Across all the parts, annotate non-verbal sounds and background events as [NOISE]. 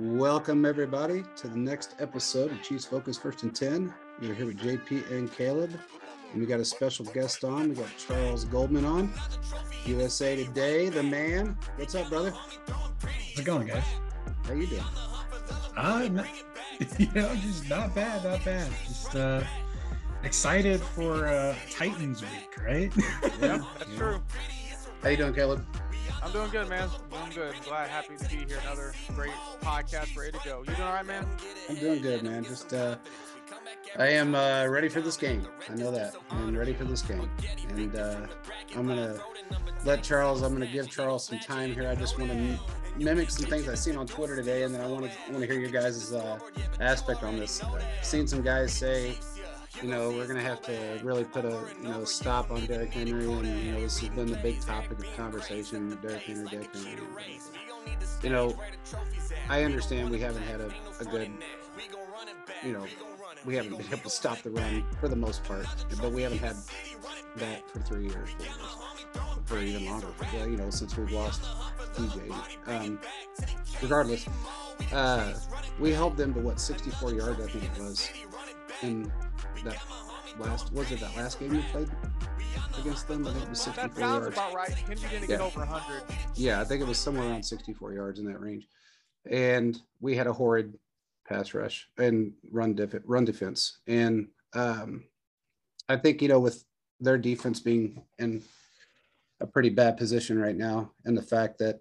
Welcome, everybody, to the next episode of Chiefs Focus First and 10. We're here with JP and Caleb, and we got a special guest on. We got Charles Goldman on, USA Today, the man. What's up, brother? How's it going, guys? How you doing? Uh, no, [LAUGHS] you know, just not bad, not bad. Just uh, excited for uh, Titans week, right? [LAUGHS] Yeah, that's true. How you doing, Caleb? I'm doing good, man. Doing good. Glad, happy to be here. Another great podcast, ready to go. You doing all right, man? I'm doing good, man. Just uh, I am uh, ready for this game. I know that. I'm ready for this game, and uh, I'm gonna let Charles. I'm gonna give Charles some time here. I just want to mimic some things I've seen on Twitter today, and then I want to want to hear your guys' uh, aspect on this. I've seen some guys say, you know, we're gonna have to really put a you know stop on Derrick Henry, and you know this has been the big topic of conversation. Derrick Henry, Derrick Henry. You know, I understand we haven't had a, a good, you know, we haven't been able to stop the run for the most part, but we haven't had that for three years, four years, for even longer. Yeah, you know, since we've lost DJ. Um, regardless, uh, we held them to what 64 yards, I think it was, in that last was it that last game you played against them? I think it was 64 That sounds yards. about right. Henry didn't get Yeah. over 100. Yeah, I think it was somewhere around 64 yards in that range. And we had a horrid pass rush and run def- run defense. And um, I think, you know, with their defense being in a pretty bad position right now, and the fact that,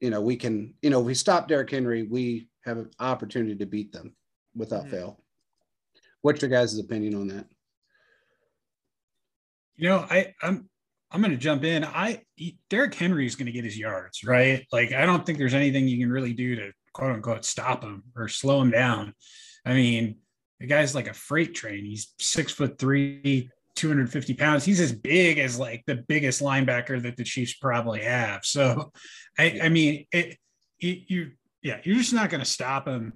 you know, we can, you know, if we stop Derrick Henry, we have an opportunity to beat them without Mhm. fail. What's your guys' opinion on that? You know, I I'm I'm going to jump in. I Derrick Henry is going to get his yards, right? Like I don't think there's anything you can really do to quote unquote stop him or slow him down. I mean, the guy's like a freight train. He's six foot three, 250 pounds. He's as big as like the biggest linebacker that the Chiefs probably have. So, I, I mean, it, it, you, yeah, you're just not going to stop him.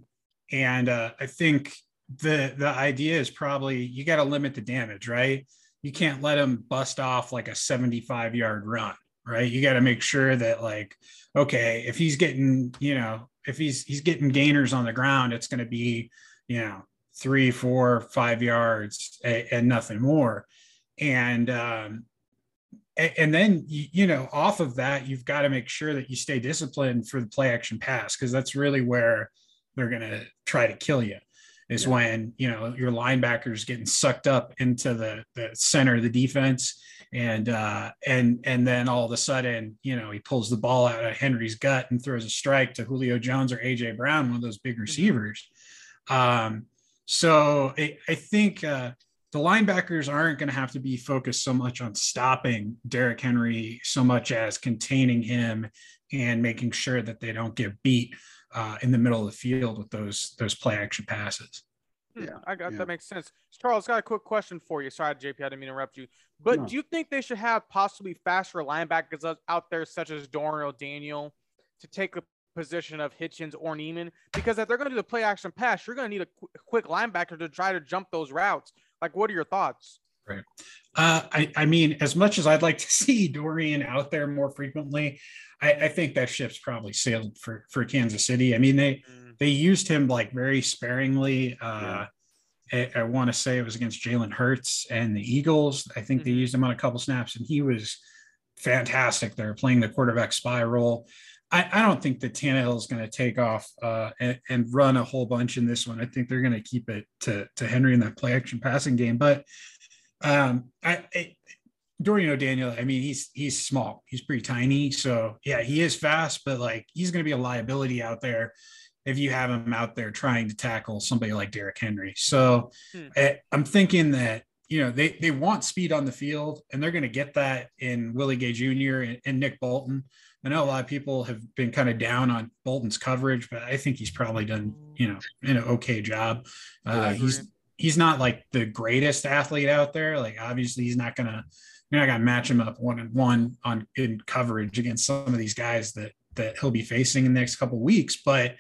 And uh, I think the the idea is probably you got to limit the damage, right? You can't let him bust off like a 75 yard run, right? You got to make sure that like, okay, if he's getting, you know, if he's he's getting gainers on the ground, it's going to be, you know, three, four, five yards and, and nothing more. And um, and, then you know, off of that, you've got to make sure that you stay disciplined for the play action pass because that's really where they're going to try to kill you. Is Yeah. when you know your linebackers getting sucked up into the the center of the defense, and uh, and and then all of a sudden, you know, he pulls the ball out of Henry's gut and throws a strike to Julio Jones or AJ Brown, one of those big receivers. Um, so I, I think uh, the linebackers aren't going to have to be focused so much on stopping Derrick Henry so much as containing him and making sure that they don't get beat uh, in the middle of the field with those those play action passes. Hmm, Yeah, I got yeah. that makes sense. Charles, got a quick question for you. Sorry, JP, I didn't mean to interrupt you. But No. do you think they should have possibly faster linebackers out- out there, such as Dorian O'Daniel, to take the position of Hitchens or Niemann? Because if they're going to do the play action pass, you're going to need a qu- quick linebacker to try to jump those routes. Like, what are your thoughts? Uh, I, I mean, as much as I'd like to [LAUGHS] see Dorian out there more frequently, I, I think that ship's probably sailed for for Kansas City. I mean, they Mm, they used him like very sparingly. Uh, I, I want to say it was against Jalen Hurts and the Eagles. I think they Mhm. used him on a couple snaps, and he was fantastic. They're playing the quarterback spy role. I, I don't think that Tannehill is going to take off uh, and, and run a whole bunch in this one. I think they're going to keep it to to Henry in that play action passing game. But um, I, I Dorian O'Daniel, I mean, he's he's small, he's pretty tiny, so yeah, he is fast, but like he's going to be a liability out there if you have him out there trying to tackle somebody like Derrick Henry. So Hmm. I, I'm thinking that you know they they want speed on the field, and they're going to get that in Willie Gay Jr. and, and Nick Bolton. I know a lot of people have been kind of down on Bolton's coverage, but I think he's probably done you know an okay job. Uh, he's he's not like the greatest athlete out there. Like obviously he's not gonna you're not gonna match him up one on one on in coverage against some of these guys that that he'll be facing in the next couple weeks. But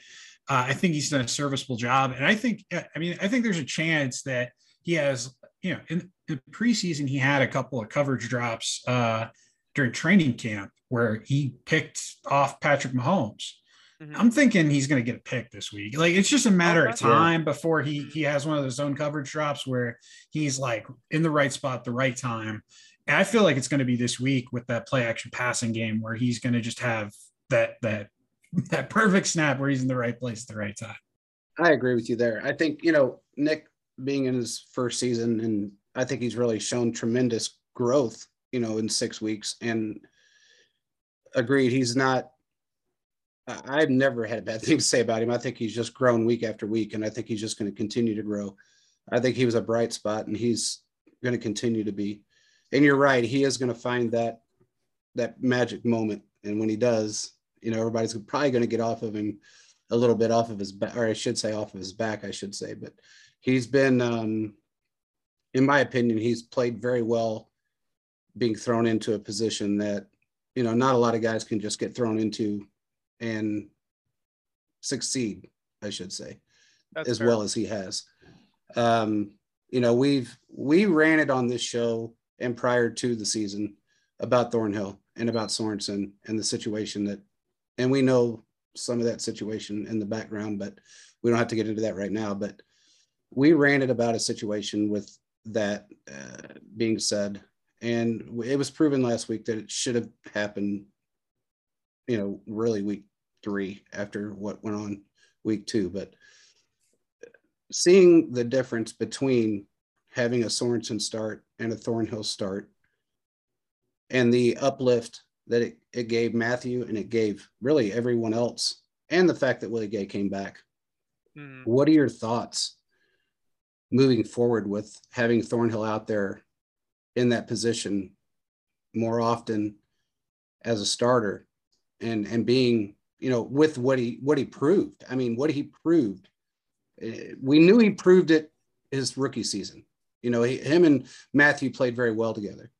uh, I think he's done a serviceable job, and I think I mean I think there's a chance that he has you know in the preseason he had a couple of coverage drops uh, during training camp where he picked off Patrick Mahomes. Mm-hmm. I'm thinking he's going to get a pick this week. Like it's just a matter okay. of time yeah. before he he has one of those zone coverage drops where he's like in the right spot, the right time. And I feel like it's going to be this week with that play action passing game where he's going to just have that that [LAUGHS] that perfect snap where he's in the right place at the right time. I agree with you there. I think you know Nick being in his first season, and I think he's really shown tremendous growth. You know, in six weeks, and agreed, he's not I've never had a bad [LAUGHS] thing to say about him. I think he's just grown week after week, and I think he's just going to continue to grow. I think he was a bright spot, and he's going to continue to be. And you're right, he is going to find that that magic moment, and when he does, you know, everybody's probably going to get off of him a little bit off of his back, or I should say, off of his back, I should say. But he's been, um, in my opinion, he's played very well, being thrown into a position that you know not a lot of guys can just get thrown into and succeed, I should say, That's as fair. well as he has. Um, you know, we've we ran it on this show and prior to the season about Thornhill and about Sorensen and the situation that, and we know some of that situation in the background, but we don't have to get into that right now. But we ran it about a situation with that uh, being said, and it was proven last week that it should have happened you know, really week three after what went on week two. But seeing the difference between having a Sorensen start and a Thornhill start and the uplift that it, it gave Mathieu and it gave really everyone else, and the fact that Willie Gay came back. Mm. What are your thoughts moving forward with having Thornhill out there in that position more often as a starter and and being you know with what he what he proved. I mean what he proved eh, we knew he proved it his rookie season. You know he, him and mathieu played very well together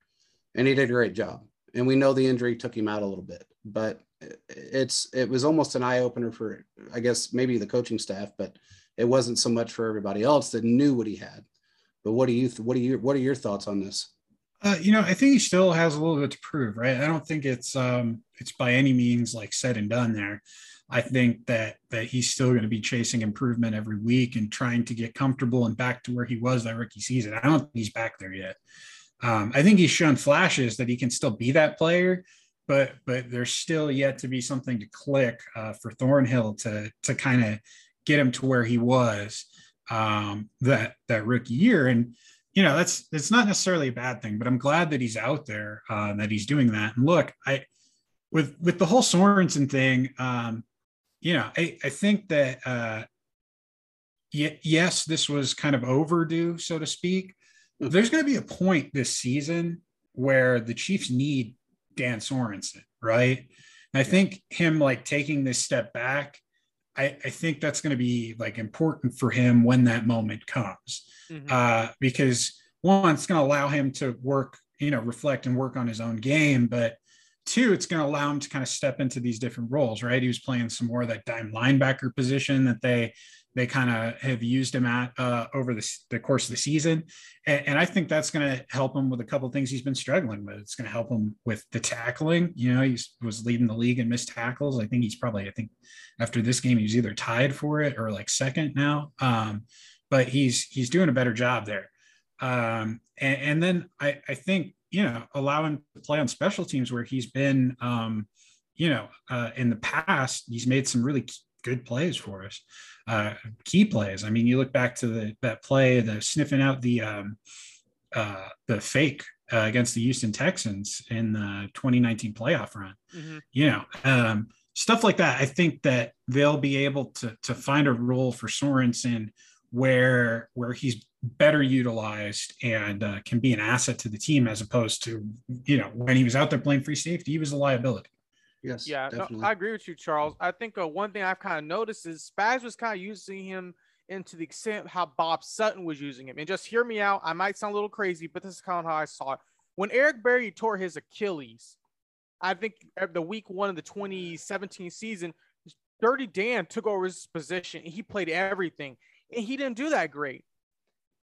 and he did a great job. And we know the injury took him out a little bit but it's it was almost an eye-opener for i guess maybe the coaching staff but it wasn't so much for everybody else that knew what he had. But what do you what do you what are your thoughts on this uh, you know, I think he still has a little bit to prove, right? I don't think it's um, it's by any means like said and done there. I think that that he's still going to be chasing improvement every week and trying to get comfortable and back to where he was that rookie season. I don't think he's back there yet. Um, I think he's shown flashes that he can still be that player, but but there's still yet to be something to click uh, for Thornhill to to kind of get him to where he was um, that that rookie year. And you know that's it's not necessarily a bad thing but i'm glad that he's out there uh, that he's doing that. And look i with with the whole sorensen thing um you know i i think that uh y- yes this was kind of overdue so to speak. Mm-hmm. there's going to be a point this season where the chiefs need dan sorensen right? And i think him like taking this step back I, I think that's going to be like important for him when that moment comes, mm-hmm. uh, because one, it's going to allow him to work, you know, reflect and work on his own game, but two, it's going to allow him to kind of step into these different roles, right? He was playing some more of that dime linebacker position that they they kind of have used him at uh, over the, the, course of the season. And, and I think that's going to help him with a couple things he's been struggling with. It's going to help him with the tackling. You know, he was leading the league in missed tackles. I think he's probably, I think after this game, he's either tied for it or like second now. Um, but he's, he's doing a better job there. Um, and, and, then I, I think, you know, allow him to play on special teams where he's been, um, you know, uh, in the past, he's made some really good plays for us, uh, key plays. I mean, you look back to the that play, the sniffing out the um, uh, the fake uh, against the Houston Texans in the 2019 playoff run. Mm-hmm. You know, um, stuff like that. I think that they'll be able to to find a role for Sorensen where where he's better utilized and uh, can be an asset to the team as opposed to you know when he was out there playing free safety he was a liability Yes. Yeah, no, I agree with you, Charles. I think uh, one thing I've kind of noticed is Spags was kind of using him into the extent how Bob Sutton was using him. And just hear me out. I might sound a little crazy, but this is kind of how I saw it. When Eric Berry tore his Achilles, I think the week one of the 2017 season, Dirty Dan took over his position and he played everything. And he didn't do that great.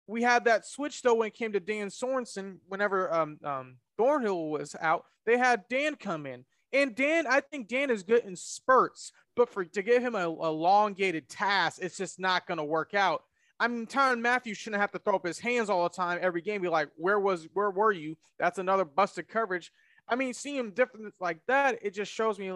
We had that switch though when it came to Dan Sorensen. Whenever um, um, Thornhill was out, they had Dan come in And Dan, I think Dan is good in spurts, but for to give him a, elongated task, it's just not going to work out. I mean, Tyrann Matthews shouldn't have to throw up his hands all the time every game. Be like, where was, where were you? That's another busted coverage. I mean, seeing him different like that, it just shows me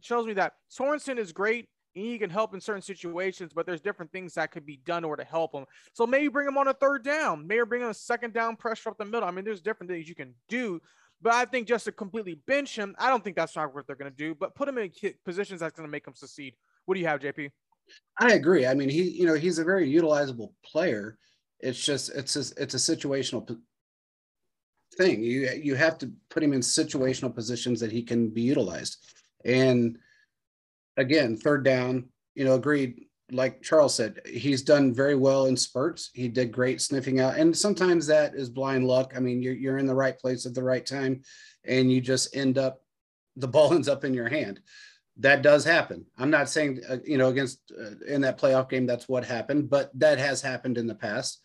shows me that Sorensen is great and he can help in certain situations, but there's different things that could be done or to help him. So maybe bring him on a third down, maybe bring him a second down pressure up the middle. I mean, there's different things you can do, but I think just to completely bench him, I don't think that's not what they're going to do. But put him in positions that's going to make him succeed. What do you have, JP? I agree. I mean, he, you know, he's a very utilizable player. It's just it's a, it's a situational thing. You you have to put him in situational positions that he can be utilized. And again, third down, you know, agreed. Like Charles said, he's done very well in spurts. He did great sniffing out, and sometimes that is blind luck. I mean, you're you're in the right place at the right time, and you just end up the ball [LAUGHS] ends up in your hand. That does happen. I'm not saying uh, you know against uh, in that playoff game that's what happened, but that has happened in the past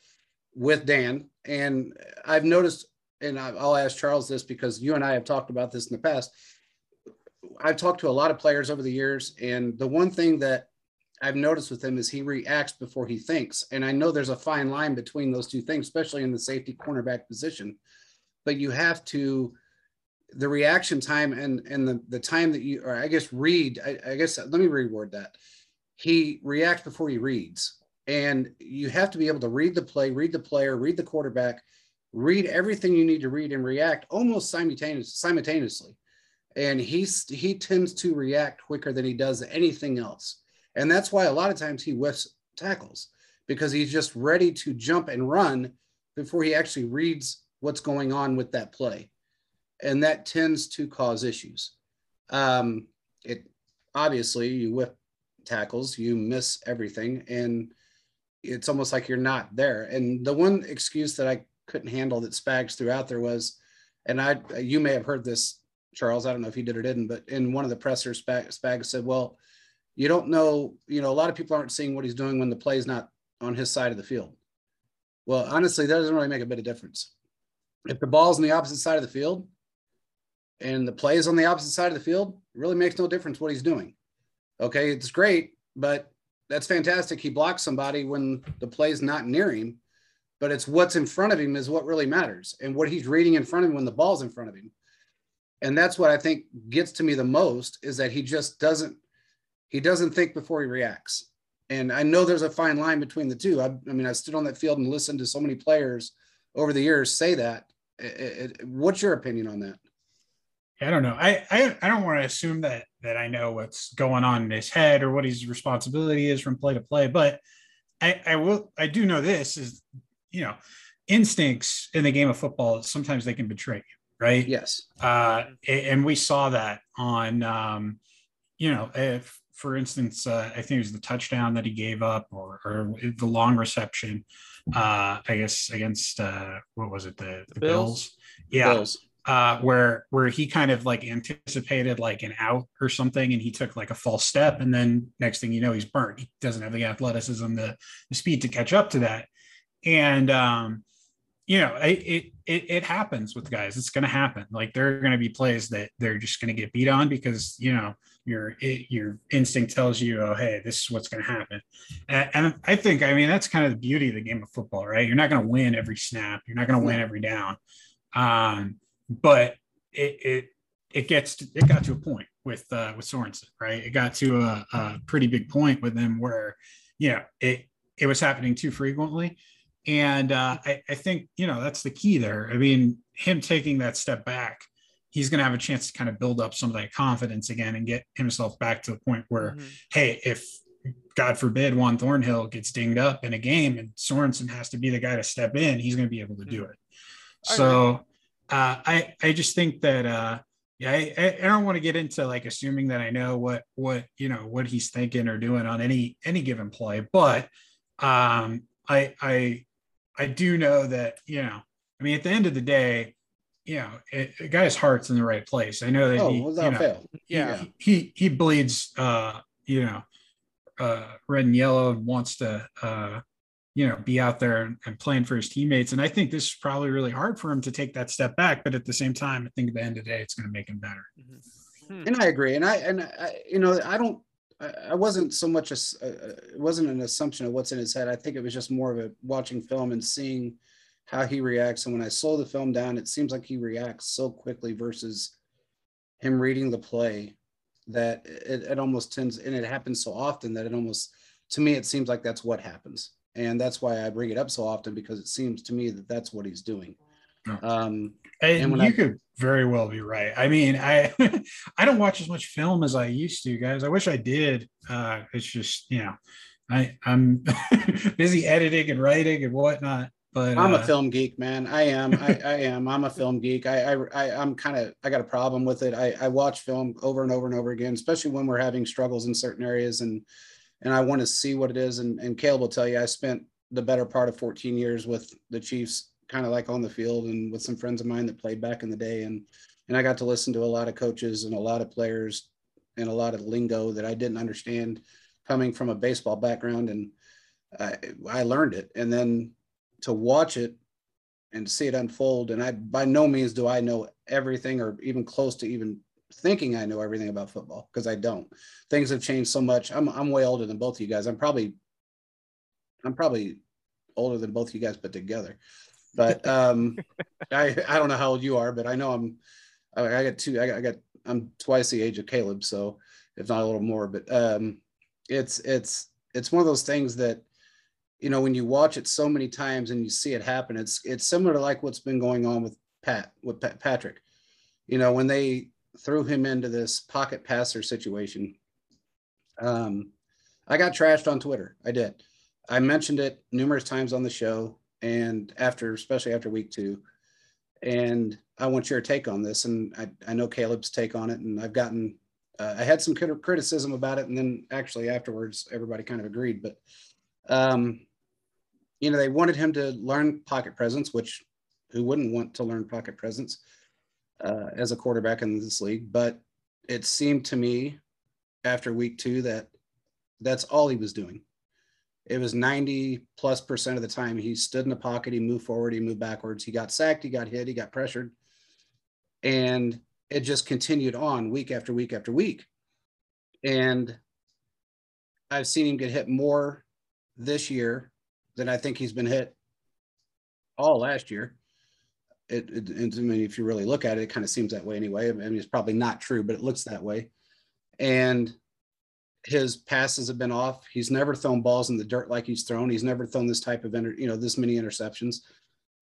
with Dan. And I've noticed, and I'll ask Charles this because you and I have talked about this in the past I've talked to a lot of players over the years, and the one thing that I've noticed with him is he reacts before he thinks. And I know there's a fine line between those two things, especially in the safety cornerback position. But you have to the reaction time and and the the time that you or I guess read. I, I guess let me reword that. He reacts before he reads, and you have to be able to read the play, read the player, read the quarterback, read everything you need to read and react almost simultaneous, simultaneously and he's he tends to react quicker than he does anything else and that's why a lot of times he whiffs tackles because he's just ready to jump and run before he actually reads what's going on with that play and that tends to cause issues um, it obviously you whiff tackles you miss everything and it's almost like you're not there and the one excuse that i couldn't handle that spags threw out there was and i you may have heard this Charles. I don't know if he did or didn't, but in one of the pressers, Spags said, "Well, you don't know. You know, a lot of people aren't seeing what he's doing when the play's not on his side of the field." Well, honestly, that doesn't really make a bit of difference. If the ball's on the opposite side of the field and the play is on the opposite side of the field, it really makes no difference what he's doing. Okay, it's great, but that's fantastic. He blocks somebody when the play's not near him, but it's what's in front of him is what really matters and what he's reading in front of him when the ball's in front of him and that's what I think gets to me the most is that he just doesn't he doesn't think before he reacts. And I know there's a fine line between the two. I, I mean, I stood on that field and listened to so many players over the years say that. It, it, what's your opinion on that? I don't know. I, I I don't want to assume that that I know what's going on in his head or what his responsibility is from play to play, but I I will I do know this is you know instincts in the game of football sometimes they can betray you right? Yes. Uh, and we saw that on, um, you know, if, for instance, uh, I think it was the touchdown that he gave up or, or the long reception, uh, I guess against, uh, what was it? The, the, the Bills. Bills. Yeah. Bills. Uh, where where he kind of like anticipated like an out or something and he took like a false step and then next thing you know he's burnt he doesn't have the athleticism the, the speed to catch up to that and um you know, it, it it happens with guys. It's going to happen. Like there are going to be plays that they're just going to get beat on because you know your your instinct tells you, oh hey, this is what's going to happen. And, and, I think, I mean, that's kind of the beauty of the game of football, right? You're not going to win every snap. You're not going to win every down. Um, but it it it gets to, it got to a point with uh, with Sorensen, right? It got to a, a pretty big point with them where you know it it was happening too frequently and uh, I, I think, you know, that's the key there. I mean, him taking that step back, he's going to have a chance to kind of build up some of that confidence again and get himself back to the point where, mm-hmm. hey, if God forbid Juan Thornhill gets dinged up in a game and Sorensen has to be the guy to step in, he's going to be able to do mm-hmm. it. So uh, I I just think that uh, yeah I, I don't want to get into like assuming that I know what what you know what he's thinking or doing on any any given play, but um, I I I do know that, you know, I mean, at the end of the day, you know, it, a guy's heart's in the right place. I know that oh, he, you know, yeah, he, he, he bleeds, uh, you know, uh, red and yellow and wants to, uh, you know, be out there and, and, playing for his teammates. And I think this is probably really hard for him to take that step back. But at the same time, I think at the end of the day, it's going to make him better. Mm-hmm. hmm. and I agree. And I and I, you know, I don't. I, wasn't so much a. it wasn't an assumption of what's in his head. I think it was just more of a watching film and seeing how he reacts. And when I slow the film down, it seems like he reacts so quickly versus him reading the play that it, it almost tends, and it happens so often that it almost, to me, it seems like that's what happens. And that's why I bring it up so often because it seems to me that that's what he's doing. Um, and, and you I, could very well be right. I mean, I [LAUGHS] I don't watch as much film as I used to, guys. I wish I did. Uh, it's just you know, I I'm [LAUGHS] busy editing and writing and whatnot. But I'm uh, a film geek, man. I am. I, [LAUGHS] I am. I'm a film geek. I, I, I am kind of. I got a problem with it. I, I watch film over and over and over again, especially when we're having struggles in certain areas, and and I want to see what it is. And and Caleb will tell you, I spent the better part of 14 years with the Chiefs, kind of like on the field, and with some friends of mine that played back in the day, and and I got to listen to a lot of coaches and a lot of players and a lot of lingo that I didn't understand coming from a baseball background, and I, I learned it, and then to watch it and see it unfold. And I, by no means do I know everything or even close to even thinking I know everything about football because I don't. Things have changed so much. I'm, I'm way older than both of you guys. I'm probably, I'm probably older than both of you guys put together. But [LAUGHS] um, I, I don't know how old you are, but I know I'm, I, I got two, I got, I got, I'm twice the age of Caleb. So if not a little more, but um, it's, it's, it's one of those things that you know when you watch it so many times and you see it happen it's it's similar to like what's been going on with pat with pat, patrick. You know when they threw him into this pocket passer situation um i got trashed on twitter. I did. I mentioned it numerous times on the show and after especially after week two. And i want your take on this and i, I know caleb's take on it and i've gotten uh, i had some criticism about it and then actually afterwards everybody kind of agreed but um you know, they wanted him to learn pocket presence, which who wouldn't want to learn pocket presence uh, as a quarterback in this league? But it seemed to me after week two that that's all he was doing. It was 90 plus percent of the time he stood in the pocket, he moved forward, he moved backwards, he got sacked, he got hit, he got pressured. And it just continued on week after week after week. And I've seen him get hit more this year than I think he's been hit all last year. It, it, it, I mean, if you really look at it, it kind of seems that way anyway. I mean, it's probably not true, but it looks that way. And his passes have been off. He's never thrown balls in the dirt like he's thrown. He's never thrown this type of, inter, you know, this many interceptions.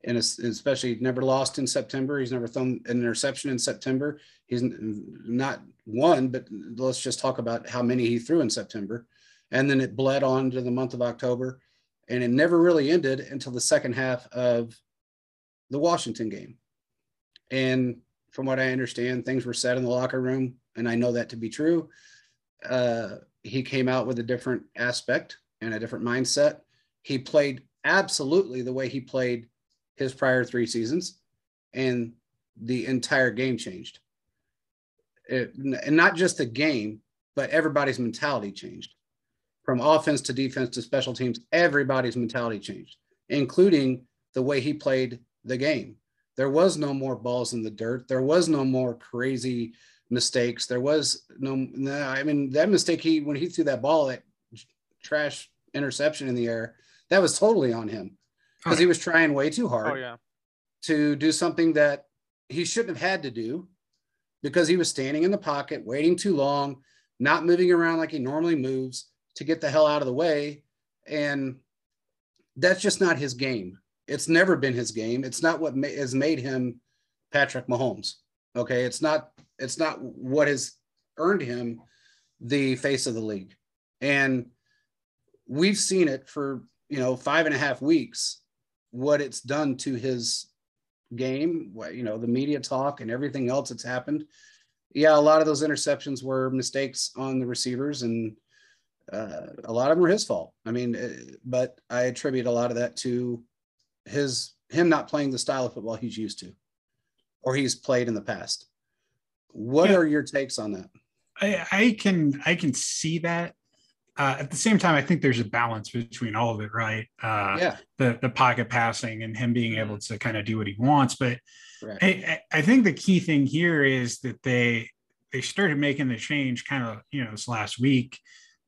And especially never lost in September. He's never thrown an interception in September. He's not one, but let's just talk about how many he threw in September. And then it bled on to the month of October and it never really ended until the second half of the Washington game. And from what I understand, things were said in the locker room, and I know that to be true. Uh, he came out with a different aspect and a different mindset. He played absolutely the way he played his prior three seasons, and the entire game changed. It, and not just the game, but everybody's mentality changed from offense to defense to special teams, everybody's mentality changed, including the way he played the game. There was no more balls in the dirt. There was no more crazy mistakes. There was no, I mean, that mistake he, when he threw that ball, that trash interception in the air, that was totally on him because he was trying way too hard oh, yeah. to do something that he shouldn't have had to do because he was standing in the pocket, waiting too long, not moving around like he normally moves to get the hell out of the way. And that's just not his game. It's never been his game. It's not what ma- has made him Patrick Mahomes. Okay. It's not, it's not what has earned him the face of the league. And we've seen it for, you know, five and a half weeks, what it's done to his game, what, you know, the media talk and everything else that's happened. Yeah, a lot of those interceptions were mistakes on the receivers and uh, a lot of them are his fault. I mean, uh, but I attribute a lot of that to his him not playing the style of football he's used to, or he's played in the past. What yeah. are your takes on that? I, I can I can see that. Uh, at the same time, I think there's a balance between all of it, right? Uh, yeah. The the pocket passing and him being able to kind of do what he wants, but I, I think the key thing here is that they they started making the change kind of you know this last week,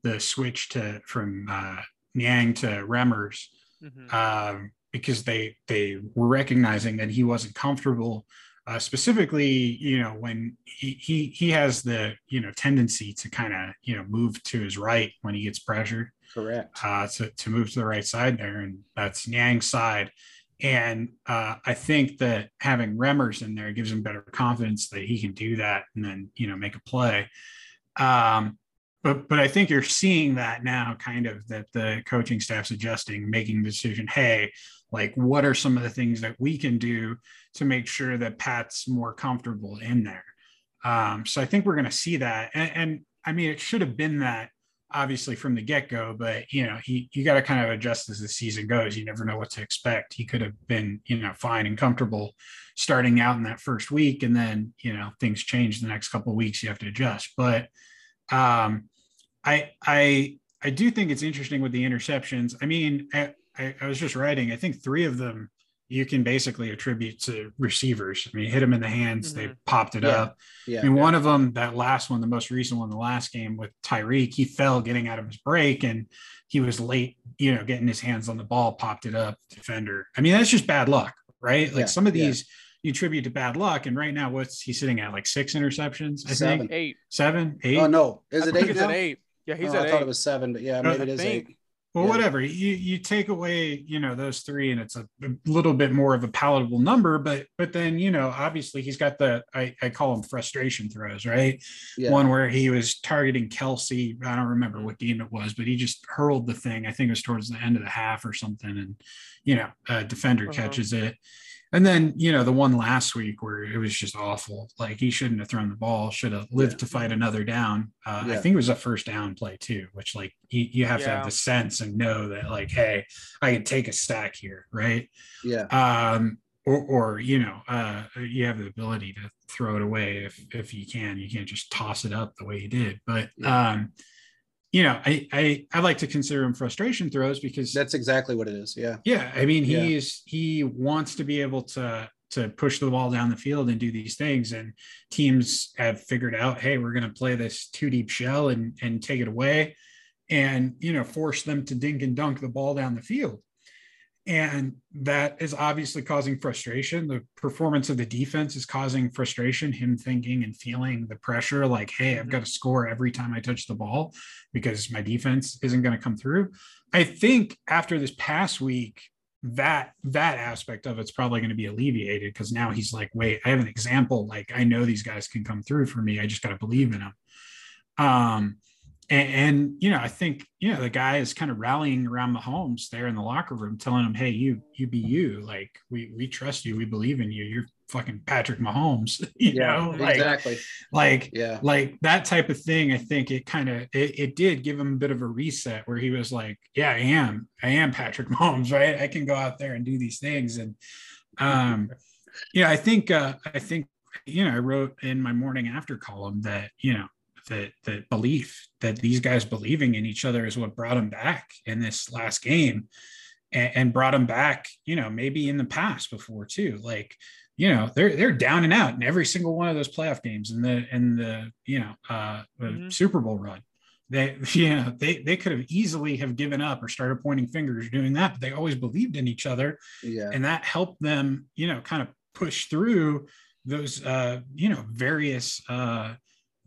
the switch to from uh, Niang to Remmers, mm-hmm. um, because they they were recognizing that he wasn't comfortable. Uh, specifically, you know, when he, he he has the you know tendency to kind of you know move to his right when he gets pressured. Correct. Uh, to to move to the right side there, and that's Niang's side. And uh, I think that having Remmers in there gives him better confidence that he can do that and then, you know, make a play. Um, but but I think you're seeing that now, kind of that the coaching staff's adjusting, making the decision. Hey, like what are some of the things that we can do to make sure that Pat's more comfortable in there? Um, so I think we're going to see that. And, and I mean, it should have been that obviously from the get go, but you know, he you got to kind of adjust as the season goes. You never know what to expect. He could have been, you know, fine and comfortable starting out in that first week, and then you know things change the next couple weeks. You have to adjust. But um, I I I do think it's interesting with the interceptions. I mean, I, I, I was just writing. I think three of them you can basically attribute to receivers. I mean, hit them in the hands, mm-hmm. they popped it yeah. up. Yeah. I mean, yeah. one of them, that last one, the most recent one, the last game with Tyreek, he fell getting out of his break and he was late, you know, getting his hands on the ball, popped it up, defender. I mean, that's just bad luck, right? Like yeah. some of these you attribute to bad luck. And right now, what's he sitting at? Like six interceptions, I seven. think. Eight. Seven, eight. Oh, no. Is it eight? He's at eight. Yeah, he's oh, at I eight. thought it was seven, but yeah, maybe it is eight well, yeah. whatever you you take away you know those three and it's a, a, little bit more of a palatable number but but then you know obviously he's got the i, I call them frustration throws right yeah. one where he was targeting Kelce. i don't remember what game it was but he just hurled the thing i think it was towards the end of the half or something and you know a defender uh-huh. catches it and then, you know, the one last week where it was just awful. Like he shouldn't have thrown the ball, should have lived yeah. to fight another down. Uh, yeah. I think it was a first down play too, which like you, you have yeah. to have the sense and know that like, hey, I can take a stack here, right? Yeah. Um, or, or you know, uh, you have the ability to throw it away if if you can. You can't just toss it up the way you did. But um, you know, I, I I like to consider him frustration throws because that's exactly what it is. Yeah. Yeah. I mean, he's yeah. he wants to be able to to push the ball down the field and do these things. And teams have figured out, hey, we're going to play this two deep shell and and take it away, and you know, force them to dink and dunk the ball down the field and that is obviously causing frustration. The performance of the defense is causing frustration him thinking and feeling the pressure like hey i've mm-hmm. got to score every time i touch the ball because my defense isn't going to come through. I think after this past week that that aspect of it's probably going to be alleviated because now he's like wait i have an example. Like i know these guys can come through for me. I just got to believe in them um and, and, you know, I think you know the guy is kind of rallying around Mahomes there in the locker room, telling him, "Hey, you, you be you. Like we, we trust you. We believe in you. You're fucking Patrick Mahomes. [LAUGHS] You yeah, know, like, exactly. Like, yeah, like that type of thing. I think it kind of it, it did give him a bit of a reset where he was like, "Yeah, I am. I am Patrick [LAUGHS] Mahomes. Right? I can go out there and do these things." And um, [LAUGHS] yeah, I think uh, I think you know I wrote in my morning after column that you know the the belief that these guys believing in each other is what brought them back in this last game. And, and brought them back you know maybe in the past before too. Like you know they're they're down and out in every single one of those playoff games in the in the you know uh mm-hmm. super bowl run. They [LAUGHS] yeah they they could have easily have given up or started pointing fingers doing that but they always believed in each other. Yeah. And that helped them you know kind of push through those uh you know various uh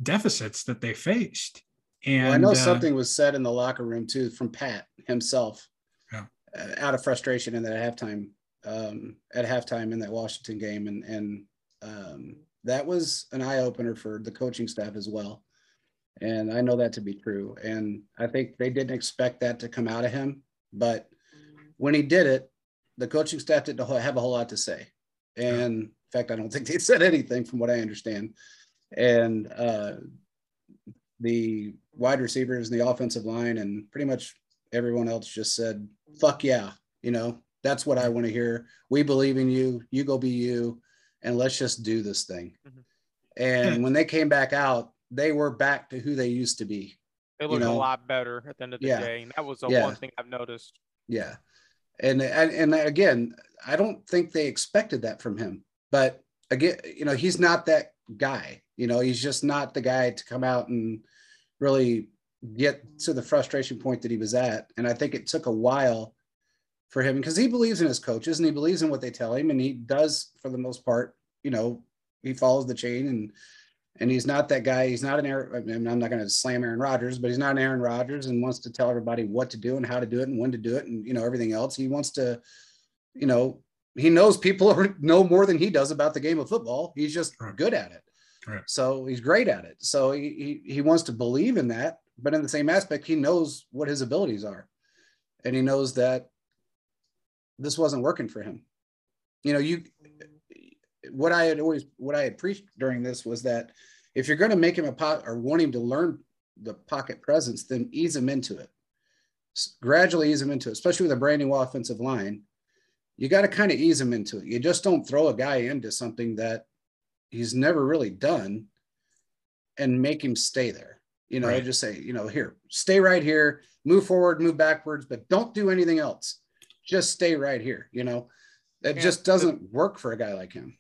deficits that they faced. And well, I know uh, something was said in the locker room too from Pat himself, yeah. Uh, out of frustration in that halftime, um, at halftime in that Washington game, and and um, that was an eye opener for the coaching staff as well. And I know that to be true. And I think they didn't expect that to come out of him, but when he did it, the coaching staff didn't have a whole lot to say. And in fact, I don't think they [LAUGHS] said anything from what I understand and uh, the wide receivers and the offensive line and pretty much everyone else just said, fuck yeah, you know, that's what I want to hear. We believe in you. You go be you, and let's just do this thing. Mm-hmm. And when they came back out, they were back to who they used to be. It looked you know? a lot better at the end of the yeah. day. And that was the yeah. one thing I've noticed. Yeah. And, and and again, I don't think they expected that from him. But again, you know, he's not that guy. You know, he's just not the guy to come out and really get to the frustration point that he was at. And I think it took a while for him because he believes in his coaches and he believes in what they tell him, and he does for the most part. You know, he follows the chain and and he's not that guy. He's not an Aaron. I mean, I'm not going to slam Aaron Rodgers, but he's not an Aaron Rodgers and wants to tell everybody what to do and how to do it and when to do it and you know everything else. He wants to, you know, he knows people [LAUGHS] know more than he does about the game of football. He's just good at it. Right. So he's great at it. So he, he he wants to believe in that, but in the same aspect, he knows what his abilities are, and he knows that this wasn't working for him. You know, you what I had always what I had preached during this was that if you're going to make him a pot or want him to learn the pocket presence, then ease him into it. Gradually ease him into it, especially with a brand new offensive line. You got to kind of ease him into it. You just don't throw a guy into something that he's never really done and make him stay there. You know, right. just say, you know, here, stay right here, move forward, move backwards, but don't do anything else. Just stay right here. You know, that just doesn't work for a guy like him.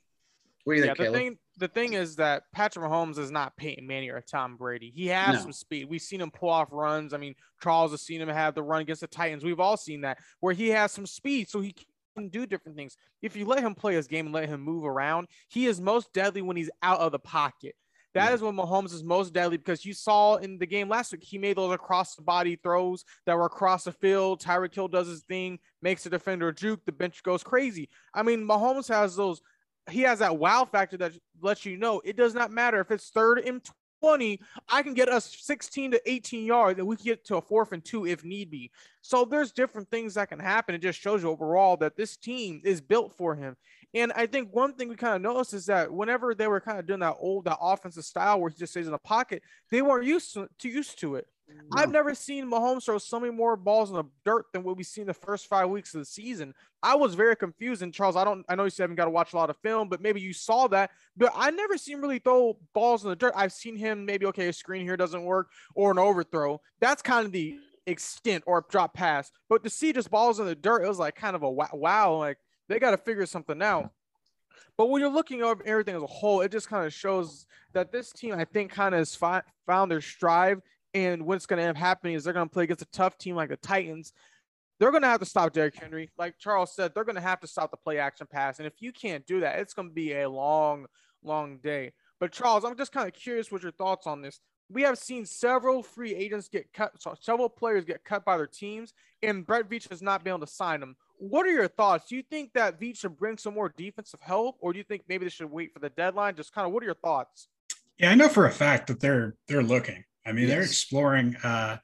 What do you yeah, think, the Caleb? thing the thing is that Patrick Mahomes is not Peyton Manning or Tom Brady. He has no. some speed. We've seen him pull off runs. I mean, Charles has seen him have the run against the Titans. We've all seen that where he has some speed, so he can do different things. If you let him play his game and let him move around, he is most deadly when he's out of the pocket. That yeah. is when Mahomes is most deadly because you saw in the game last week, he made those across the body throws that were across the field. Tyreek Hill does his thing, makes the defender juke, the bench goes crazy. I mean, Mahomes has those he has that wow factor that lets you know it does not matter if it's third and 20, I can get us 16 to 18 yards and we can get to a fourth and two if need be. So there's different things that can happen. It just shows you overall that this team is built for him. And I think one thing we kind of noticed is that whenever they were kind of doing that old that offensive style where he just stays in the pocket, they weren't used to, to used to it. No. I've never seen Mahomes throw so many more balls in the dirt than what we've seen the first five weeks of the season. I was very confused. And Charles, I don't, I know you haven't got to watch a lot of film, but maybe you saw that. But I never seen really throw balls in the dirt. I've seen him maybe okay, a screen here doesn't work or an overthrow. That's kind of the extent or drop pass. But to see just balls in the dirt, it was like kind of a wow. Like they got to figure something out. But when you're looking over everything as a whole, it just kind of shows that this team, I think, kind of has fi- found their strive and what's going to end up happening is they're going to play against a tough team like the Titans. They're going to have to stop Derrick Henry. Like Charles said, they're going to have to stop the play action pass. And if you can't do that, it's going to be a long, long day. But Charles, I'm just kind of curious what your thoughts on this. We have seen several free agents get cut, so several players get cut by their teams, and Brett Veach has not been able to sign them. What are your thoughts? Do you think that Veach should bring some more defensive help, or do you think maybe they should wait for the deadline? Just kind of what are your thoughts? Yeah, I know for a fact that they're they're looking. I mean, yes. they're exploring. Uh,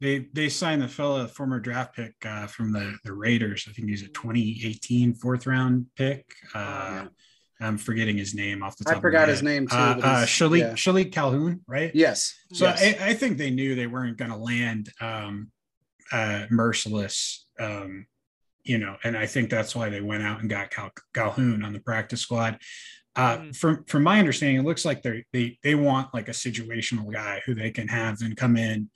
they they signed the fellow, former draft pick uh, from the the Raiders. I think he's a 2018 fourth round pick. Uh, yeah. I'm forgetting his name off the top. I forgot his name too. Uh, uh, Shilique, yeah. Shilique Calhoun, right? Yes. So yes. I, I, think they knew they weren't going to land um, uh, Mercilus, um, you know, and I think that's why they went out and got Cal- Calhoun on the practice squad. Uh, mm-hmm. from from my understanding, it looks like they they they want like a situational guy who they can have and come in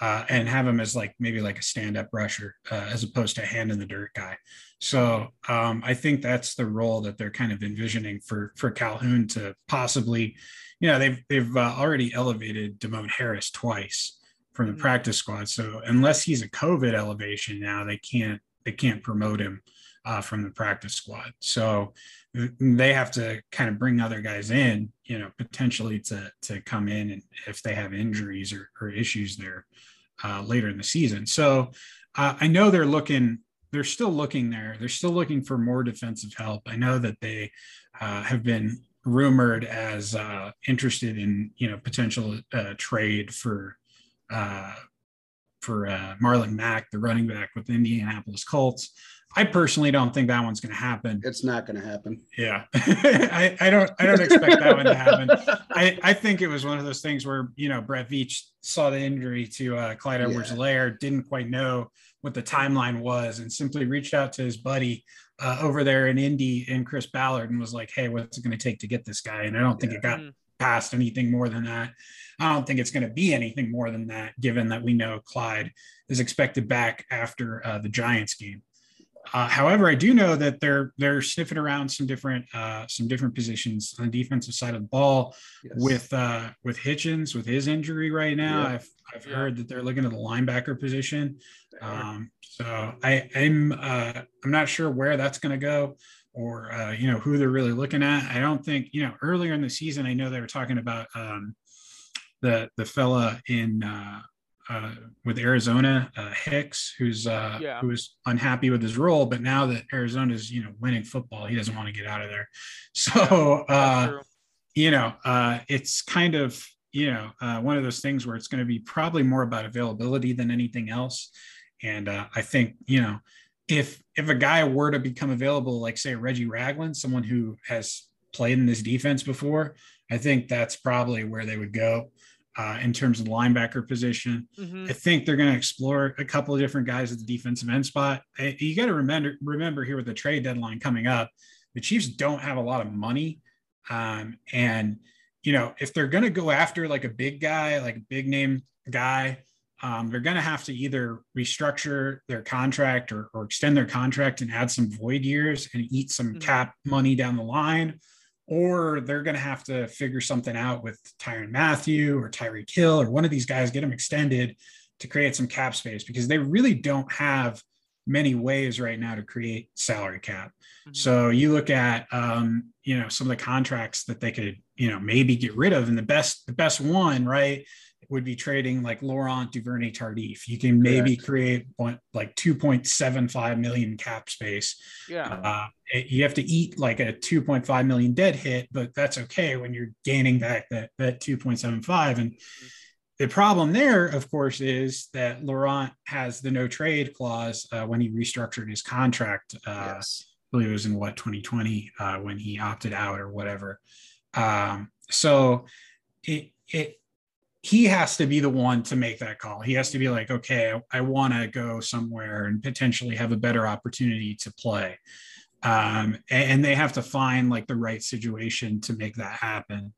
uh, and have him as like maybe like a stand up rusher uh, as opposed to a hand in the dirt guy. So um, I think that's the role that they're kind of envisioning for for Calhoun to possibly, you know, they've they've uh, already elevated Demone Harris twice from the mm-hmm. practice squad. So unless he's a COVID elevation now, they can't they can't promote him uh, from the practice squad. So they have to kind of bring other guys in, you know, potentially to to come in and if they have injuries or, or issues there uh, later in the season. So uh, I know they're looking, they're still looking there. They're still looking for more defensive help. I know that they uh, have been rumored as uh, interested in, you know, potential uh, trade for uh, for Marlon Mack, the running back with the Indianapolis Colts. I personally don't think that one's going to happen. It's not going to happen. Yeah, [LAUGHS] I, I, don't. I don't expect that one to happen. [LAUGHS] I, I think it was one of those things where you know Brett Veach saw the injury to uh, Clyde Edwards-Helaire, yeah. didn't quite know what the timeline was, and simply reached out to his buddy uh, over there in Indy and Chris Ballard and was like, "Hey, what's it going to take to get this guy?" And I don't think yeah. it got past anything more than that. I don't think it's going to be anything more than that, given that we know Clyde is expected back after uh, the Giants game. Uh, however, I do know that they're they're sniffing around some different uh, some different positions on the defensive side of the ball yes. with uh, with Hitchens with his injury right now. Yeah. I've I've yeah. heard that they're looking at the linebacker position. Um, so I I'm uh, I'm not sure where that's going to go or uh, you know who they're really looking at. I don't think you know earlier in the season. I know they were talking about um, the the fella in uh, uh, with Arizona, uh, Hicks, who's uh, yeah. who was unhappy with his role, but now that Arizona's you know winning football, he doesn't want to get out of there. [LAUGHS] So uh, you know, uh, it's kind of you know uh, one of those things where it's going to be probably more about availability than anything else. And uh, I think you know if if a guy were to become available, like say Reggie Ragland, someone who has played in this defense before, I think that's probably where they would go uh, in terms of linebacker position. Mm-hmm. I think they're going to explore a couple of different guys at the defensive end spot. You got to remember remember here with the trade deadline coming up, the Chiefs don't have a lot of money, um, and you know if they're going to go after like a big guy, like a big name guy. Um, they're going to have to either restructure their contract or, or, extend their contract and add some void years and eat some mm-hmm. cap money down the line, or they're going to have to figure something out with Tyrann Mathieu or Tyreek Hill or one of these guys, get them extended to create some cap space because they really don't have many ways right now to create salary cap. Mm-hmm. So you look at um, you know some of the contracts that they could you know maybe get rid of, and the best the best one right would be trading like Laurent Duvernay Tardif. You can maybe Correct. create one, like 2.75 million cap space. Yeah. Uh, you have to eat like a 2.5 million dead hit, but that's okay when you're gaining back that, that 2.75. And the problem there, of course, is that Laurent has the no trade clause uh, when he restructured his contract. Uh, yes. I believe it was in what 2020 uh, when he opted out or whatever. Um, so it, it, he has to be the one to make that call. He has to be like, okay, I, want to go somewhere and potentially have a better opportunity to play. Um, and, and, they have to find like the right situation to make that happen.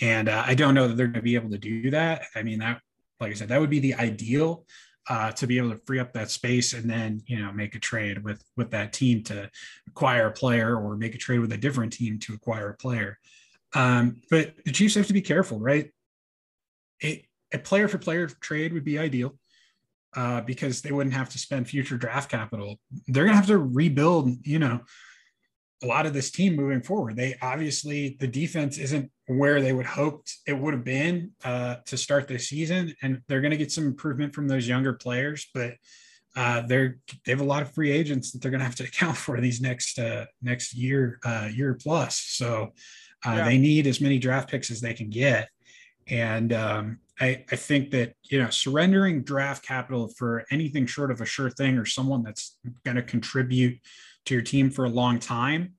And uh, I don't know that they're going to be able to do that. I mean, that, like I said, that would be the ideal uh, to be able to free up that space and then you know make a trade with with that team to acquire a player or make a trade with a different team to acquire a player. Um, but the Chiefs have to be careful, right? A, a player for player trade would be ideal uh, because they wouldn't have to spend future draft capital. They're going to have to rebuild, you know, a lot of this team moving forward. They obviously the defense isn't where they would hoped it would have been uh, to start this season, and they're going to get some improvement from those younger players, but uh, they're they have a lot of free agents that they're going to have to account for these next uh, next year uh, year plus. So uh, yeah. they need as many draft picks as they can get. And um, I, I think that you know surrendering draft capital for anything short of a sure thing or someone that's going to contribute to your team for a long time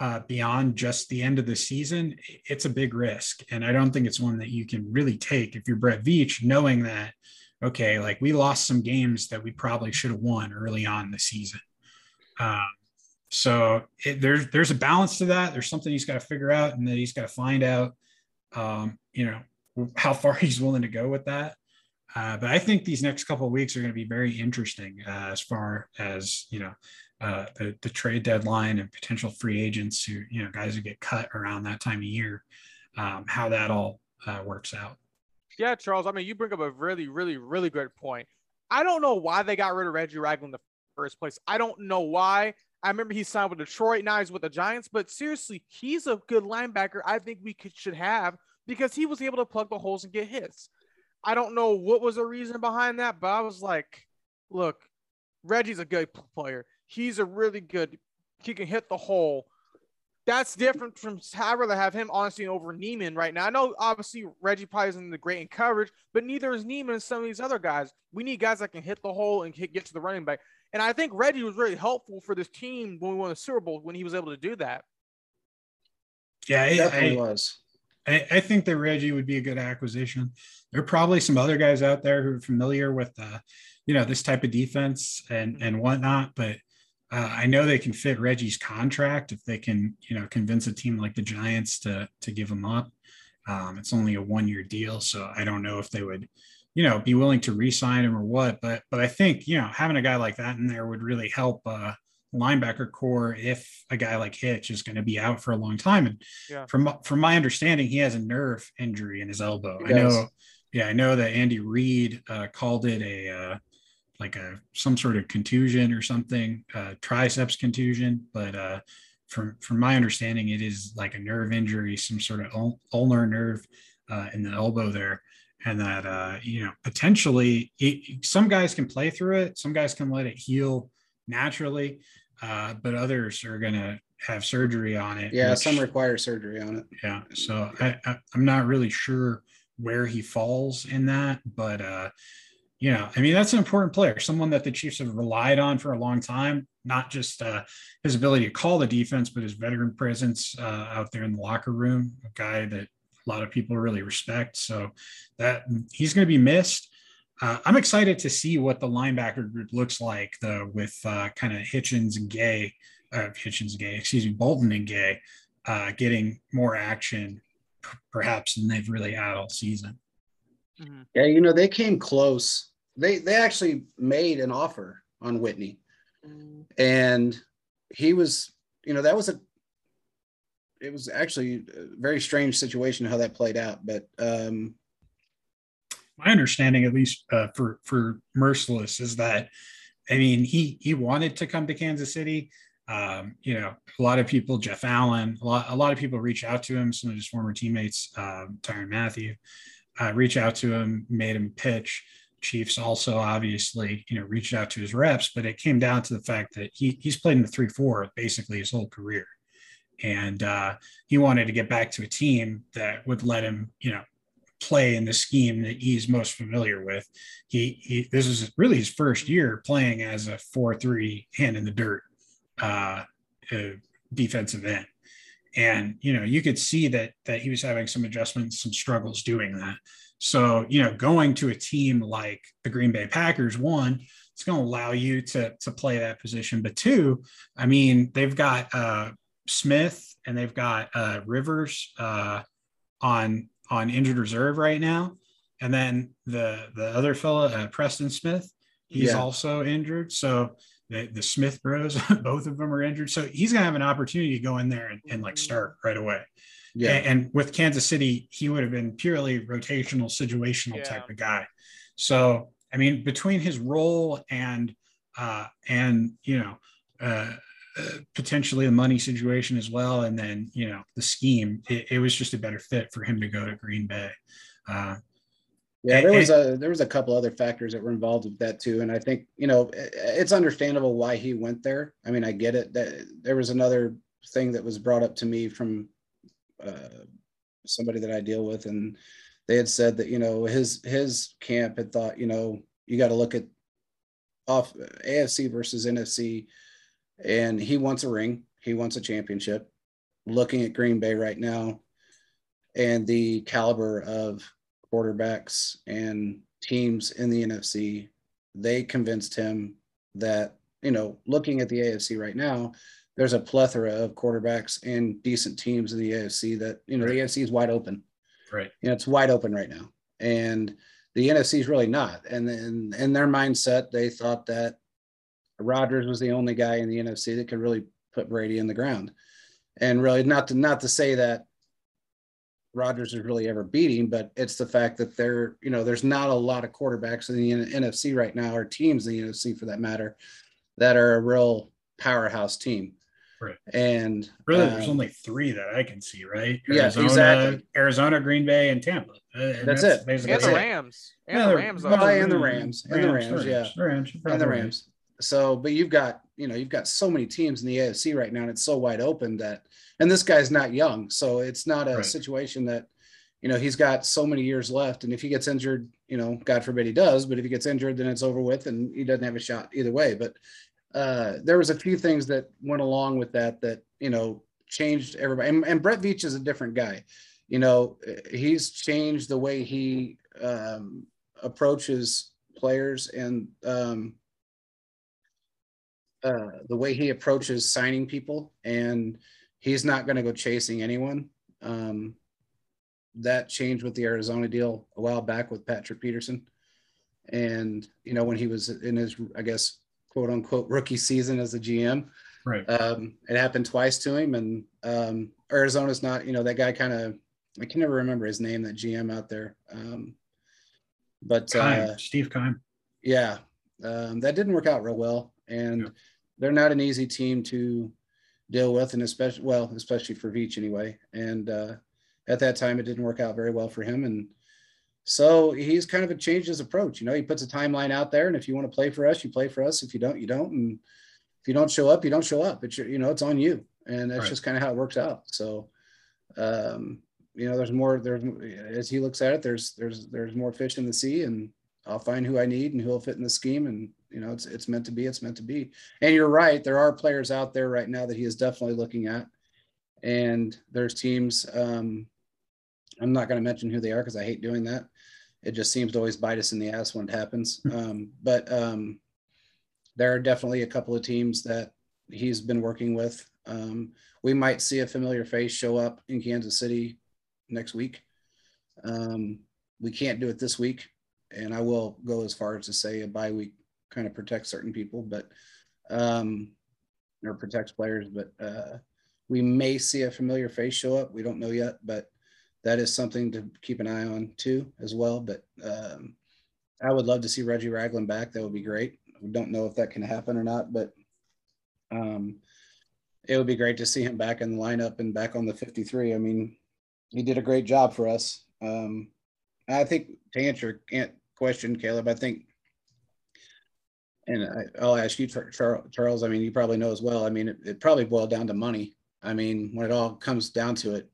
uh, beyond just the end of the season, it's a big risk. And I don't think it's one that you can really take if you're Brett Veach, knowing that, okay, like we lost some games that we probably should have won early on the season. Um, so it, there's there's a balance to that. There's something he's got to figure out, and that he's got to find out. Um, you know, how far [LAUGHS] he's willing to go with that. Uh, but I think these next couple of weeks are going to be very interesting uh, as far as you know uh, the the trade deadline and potential free agents who you know guys who get cut around that time of year, um, how that all uh, works out. Yeah, Charles. I mean, you bring up a really, really, really good point. I don't know why they got rid of Reggie Ragland in the first place. I don't know why. I remember he signed with Detroit. Now he's with the Giants. But seriously, he's a good linebacker. I think we could, should have because he was able to plug the holes and get hits. I don't know what was the reason behind that, but I was like, look, Reggie's a good player. He's a really good, he can hit the hole. That's different from I'd rather have him honestly over Niemann right now. I know obviously Reggie probably isn't the great in coverage, but neither is Niemann and some of these other guys. We need guys that can hit the hole and hit, get to the running back. And I think Reggie was really helpful for this team when we won the Super Bowl when he was able to do that. Yeah, it definitely I, was. I, I, think that Reggie would be a good acquisition. There are probably some other guys out there who are familiar with, uh, you know, this type of defense and and whatnot. But uh, I know they can fit Reggie's contract if they can, you know, convince a team like the Giants to to give him up. Um, it's only a one year deal, so I don't know if they would, you know, be willing to re-sign him or what. But but I think you know having a guy like that in there would really help uh, linebacker core if a guy like Hitch is going to be out for a long time. And Yeah. from from my understanding, he has a nerve injury in his elbow. He I does. know, yeah, I know that Andy Reid uh, called it a uh, like a some sort of contusion or something, uh, triceps contusion. But uh, from from my understanding, it is like a nerve injury, some sort of ul- ulnar nerve uh, in the elbow there and that uh, you know potentially it, some guys can play through it some guys can let it heal naturally uh, but others are going to have surgery on it Yeah, which- some require surgery on it. yeah so I, I i'm not really sure where he falls in that but uh you know i mean that's an important player someone that the chiefs have relied on for a long time not just uh his ability to call the defense but his veteran presence uh, out there in the locker room a guy that a lot of people really respect so that he's going to be missed uh, i'm excited to see what the linebacker group looks like though with uh, kind of hitchens and gay uh, hitchens and gay excuse me bolton and gay uh, getting more action p- perhaps than they've really had all season. Mhm. Yeah, you know, they came close. They they actually made an offer on Whitney. And he was, you know, that was a it was actually a very strange situation how that played out. But um My understanding, at least uh, for for Mercilus, is that I mean he he wanted to come to Kansas City. Um, you know, a lot of people, Jeff Allen, a lot, a lot of people reach out to him. Some of his former teammates, um, Tyrann Mathieu, uh, reach out to him, made him pitch. Chiefs also obviously, you know, reached out to his reps, but it came down to the fact that he he's played in the three four basically his whole career, and uh, he wanted to get back to a team that would let him, you know, play in the scheme that he's most familiar with. He, he this is really his first year playing as a four three hand in the dirt uh, uh, defensive end, and you know you could see that that he was having some adjustments, some struggles doing that. So you know, going to a team like the Green Bay Packers, one, it's going to allow you to to play that position, but two, I mean, they've got uh, Smith and they've got uh, Rivers uh, on on injured reserve right now, and then the the other fella, uh, Preston Smith, he's Yeah. also injured. So the, the Smith bros, [LAUGHS] both of them are injured. So he's gonna have an opportunity to go in there and, and like start right away. yeah, And, and with Kansas City, he would have been purely rotational, situational Yeah. type of guy. So I mean, between his role and uh, and you know uh, uh, potentially the money situation as well, and then you know the scheme, it, it was just a better fit for him to go to Green Bay. Uh, Yeah, there was a there was a couple other factors that were involved with that too, and I think you know it's understandable why he went there. I mean, I get it. That there was another thing that was brought up to me from uh, somebody that I deal with, and they had said that you know his his camp had thought you know you got to look at off AFC versus NFC, and he wants a ring. He wants a championship. Looking at Green Bay right now, and the caliber of quarterbacks and teams in the NFC, they convinced him that, you know, looking at the AFC right now, there's a plethora of quarterbacks and decent teams in the AFC that, you know, the AFC is wide open. right. You know, it's wide open right now. And the NFC is really not. And in, in their mindset, they thought that Rodgers was the only guy in the NFC that could really put Brady in the ground. And really not to not to say that Rodgers is really ever beating, but it's the fact that there, you know, there's not a lot of quarterbacks in the NFC right now, or teams in the NFC for that matter, that are a real powerhouse team. Right. And Really, there's um, only three that I can see, right? Yeah, Arizona, exactly. Arizona, Green Bay, and Tampa. Uh, and That's it. basically And the. Rams. And Yeah, the the- Rams. well, and the Rams, and the Rams, yeah. Rams, and the. Rams. So, but you've got, you know, you've got so many teams in the AFC right now, and it's so wide open that, and this guy's not young, so it's not a Right. situation that, you know, he's got so many years left, and if he gets injured, you know, God forbid he does, but if he gets injured, then it's over with, and he doesn't have a shot either way. But uh, there was a few things that went along with that that you know changed everybody, and, and Brett Veach is a different guy. You know, he's changed the way he um, approaches players and um, uh, the way he approaches signing people, and he's not going to go chasing anyone. Um, that changed with the Arizona deal a while back with Patrick Peterson, and you know when he was in his, I guess, quote unquote rookie season as a GM. Right. Um, it happened twice to him, and um, Arizona's not. You know, that guy kind of. I can never remember his name. That GM out there. Um, but Keim, uh, Steve Keim. yeah, um, that didn't work out real well, and Yeah. they're not an easy team to deal with, and especially well, especially for Veach anyway. And uh, at that time, it didn't work out very well for him, and so he's kind of changed his approach. You know, he puts a timeline out there, and if you want to play for us, you play for us. If you don't, you don't. And if you don't show up, you don't show up. It's your, you know, it's on you, and that's Right. just kind of how it works out. So, um, you know, there's more. There's as he looks at it, there's there's there's more fish in the sea, and I'll find who I need and who'll fit in the scheme. And you know, it's it's meant to be. It's meant to be. And you're right. There are players out there right now that he is definitely looking at, and there's teams. Um, I'm not going to mention who they are because I hate doing that. It just seems to always bite us in the ass when it happens. Um, but um, there are definitely a couple of teams that he's been working with. Um, we might see a familiar face show up in Kansas City next week. Um, we can't do it this week, and I will go as far as to say a bye week kind of protects certain people, but um, or protects players. But uh, we may see a familiar face show up. We don't know yet, but that is something to keep an eye on too, as well. But um, I would love to see Reggie Ragland back. That would be great. We don't know if that can happen or not, but um, it would be great to see him back in the lineup and back on the 53. I mean, he did a great job for us. Um, I think to answer your question, Caleb, I think, and I, I'll ask you, Charles. I mean, you probably know as well. I mean, it, it probably boiled down to money. I mean, when it all comes down to it,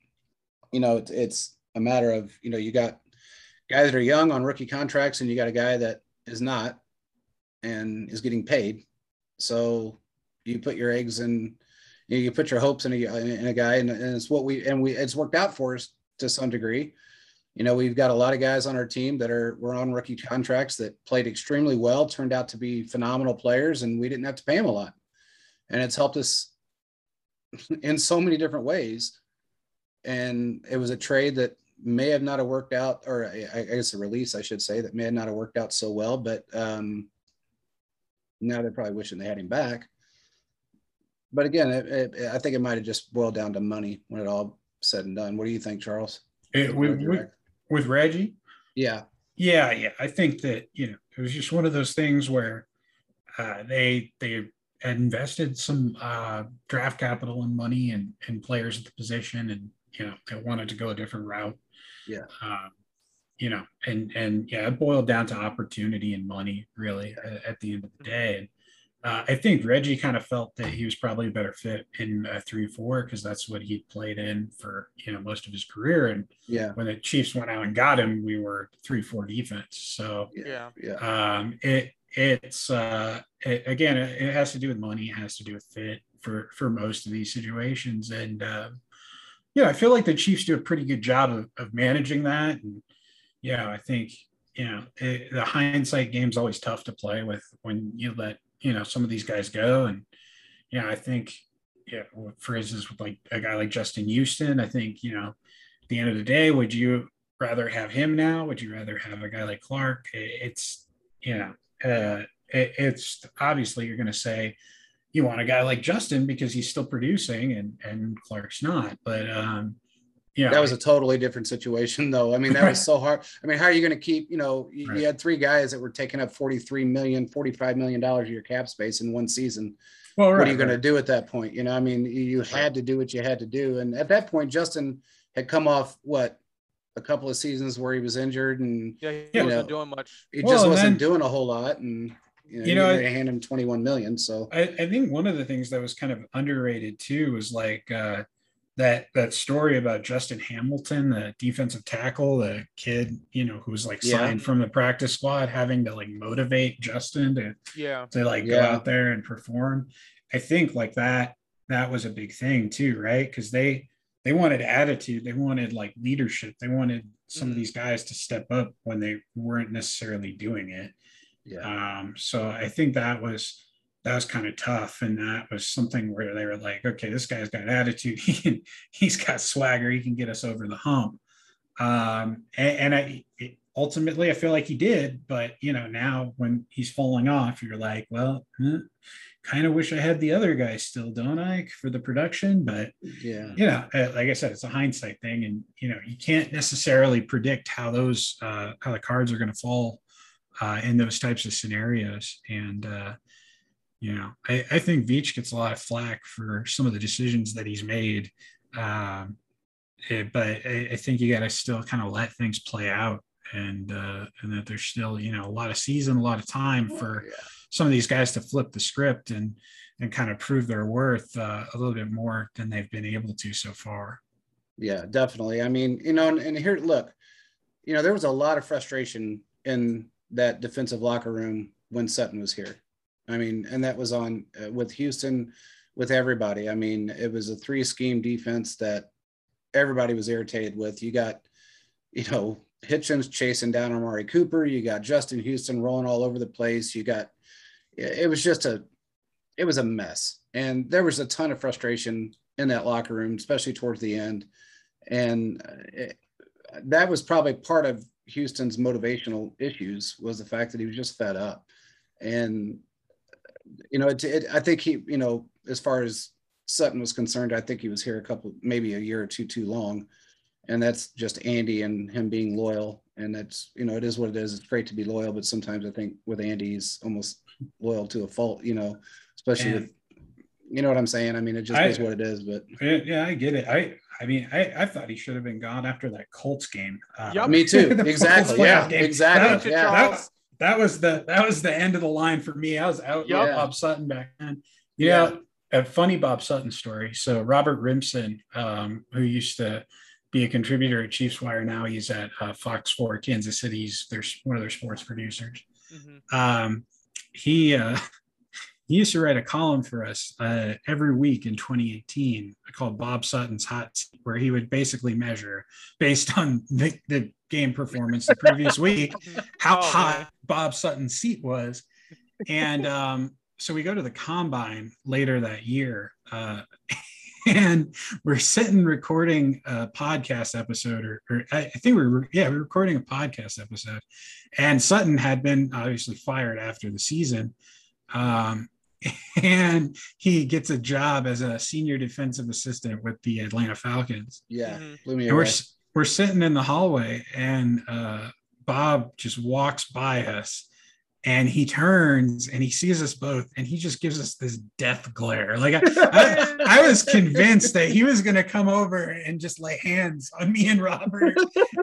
you know, it's, it's a matter of, you know, you got guys that are young on rookie contracts and you got a guy that is not and is getting paid. So you put your eggs in, you, know, you put your hopes in a, in a guy and, and it's what we, and we, it's worked out for us to some degree. You know, we've got a lot of guys on our team that are, we're on rookie contracts that played extremely well, turned out to be phenomenal players and we didn't have to pay them a lot. And it's helped us [LAUGHS] in so many different ways and it was a trade that may have not have worked out, or I, I guess a release, I should say, that may have not have worked out so well. But um, now they're probably wishing they had him back. But again, it, it, I think it might have just boiled down to money when it all said and done. What do you think, Charles? It, with, with, with Reggie? Yeah. Yeah, yeah. I think that you know it was just one of those things where uh, they they had invested some uh, draft capital and money and and players at the position, and you know they wanted to go a different route. Yeah. Um, you know, and and yeah, it boiled down to opportunity and money really at, at the end of the day. And uh, I think Reggie kind of felt that he was probably a better fit in a three four because that's what he played in for you know most of his career. And yeah, when the Chiefs went out and got him, we were three four defense. So yeah, yeah, um, it it's uh, it, again it, it, has to do with money. It has to do with fit for for most of these situations. And uh, yeah, I feel like the Chiefs do a pretty good job of, of managing that. And yeah, I think you know it, the hindsight game's always tough to play with when you let you know some of these guys go. And yeah i think yeah for instance with like a guy like justin houston i think you know at the end of the day would you rather have him now? Would you rather have a guy like clark? It's you know uh, it, it's obviously you're going to say you want a guy like justin because he's still producing and and clark's not. But um yeah. That was a totally different situation though. I mean that was [LAUGHS] so hard. I mean how are you going to keep you know you, right. you, had three guys that were taking up 43 million 45 million dollars of your cap space in one season. Well right, what are you right. going to do at that point? You know i mean you had to do what you had to do. And at that point justin had come off what a couple of seasons where he was injured and yeah, he you wasn't know, doing much. he well, just wasn't then, doing a whole lot and you know, you know I, hand him 21 million so. I, I think one of the things that was kind of underrated too was like uh that that story about Justin Hamilton, the defensive tackle, the kid, you know, who was like yeah. signed from the practice squad, having to like motivate Justin to yeah to like yeah. go out there and perform. I think like that that was a big thing too, right? Because they they wanted attitude, they wanted like leadership, they wanted some mm. of these guys to step up when they weren't necessarily doing it. Yeah. Um, so I think that was that was kind of tough. And that was something where they were like, okay, this guy's got attitude. [LAUGHS] He can, he's got swagger. He can get us over the hump. Um, and, and I, it, ultimately, I feel like he did. But you know, now when he's falling off, you're like, well, eh, kind of wish I had the other guy still, don't I, for the production? But Yeah. you know, like I said, it's a hindsight thing, and you know, you can't necessarily predict how those uh, how the cards are going to fall uh, in those types of scenarios. And uh, you know, I, I think Veach gets a lot of flack for some of the decisions that he's made. Um, eh, but I, I think you got to still kind of let things play out, and uh, and that there's still you know a lot of season, a lot of time for Yeah. some of these guys to flip the script and and kind of prove their worth uh, a little bit more than they've been able to so far. Yeah, definitely. I mean, you know, and, and here, look, you know, there was a lot of frustration in that defensive locker room when Sutton was here. I mean, and that was on uh, with Houston, with everybody. I mean, it was a three scheme defense that everybody was irritated with. You got, you know, Hitchens chasing down Amari Cooper. You got Justin Houston rolling all over the place. You got, it was just a, it was a mess. And there was a ton of frustration in that locker room, especially towards the end. And uh, it, that was probably part of Houston's motivational issues was the fact that he was just fed up. And, you know, it, it, I think he, you know, as far as Sutton was concerned, I think he was here a couple, maybe a year or two too long. And that's just Andy and him being loyal. And that's, you know, it is what it is. It's great to be loyal, but sometimes I think with Andy, he's almost loyal to a fault, you know, especially And- with, you know what I'm saying? I mean, it just I- is what it is, but Yeah, yeah, I get it. I I mean, I, I thought he should have been gone after that Colts game. Uh, Yup. me too. [LAUGHS] Exactly. Yeah, game. exactly. That- Yeah. Charles. That was the that was the end of the line for me. I was out with Bob Sutton back then. You Yeah. know, a funny Bob Sutton story. So Robert Rimson, um, who used to be a contributor at Chiefs Wire, now he's at uh, Fox 4 Kansas City. He's their one of their sports producers. Mhm. Um, he uh, he used to write a column for us uh, every week in 2018 called Bob Sutton's Hot Seat, where he would basically measure based on the, the game performance the previous week how Oh, hot. Bob Sutton's seat was. And um, so we go to the combine later that year. Uh, [LAUGHS] and we're sitting recording a podcast episode, or, or I I think we were, yeah, we were recording a podcast episode. And Sutton had been obviously fired after the season. Um, [LAUGHS] and he gets a job as a senior defensive assistant with the Atlanta Falcons. Yeah. Mhm. Blew me And we're away. we're sitting in the hallway, and uh, Bob just walks by us, and he turns and he sees us both, and he just gives us this death glare. Like I, [LAUGHS] I, I was convinced that he was going to come over and just lay hands on me and Robert,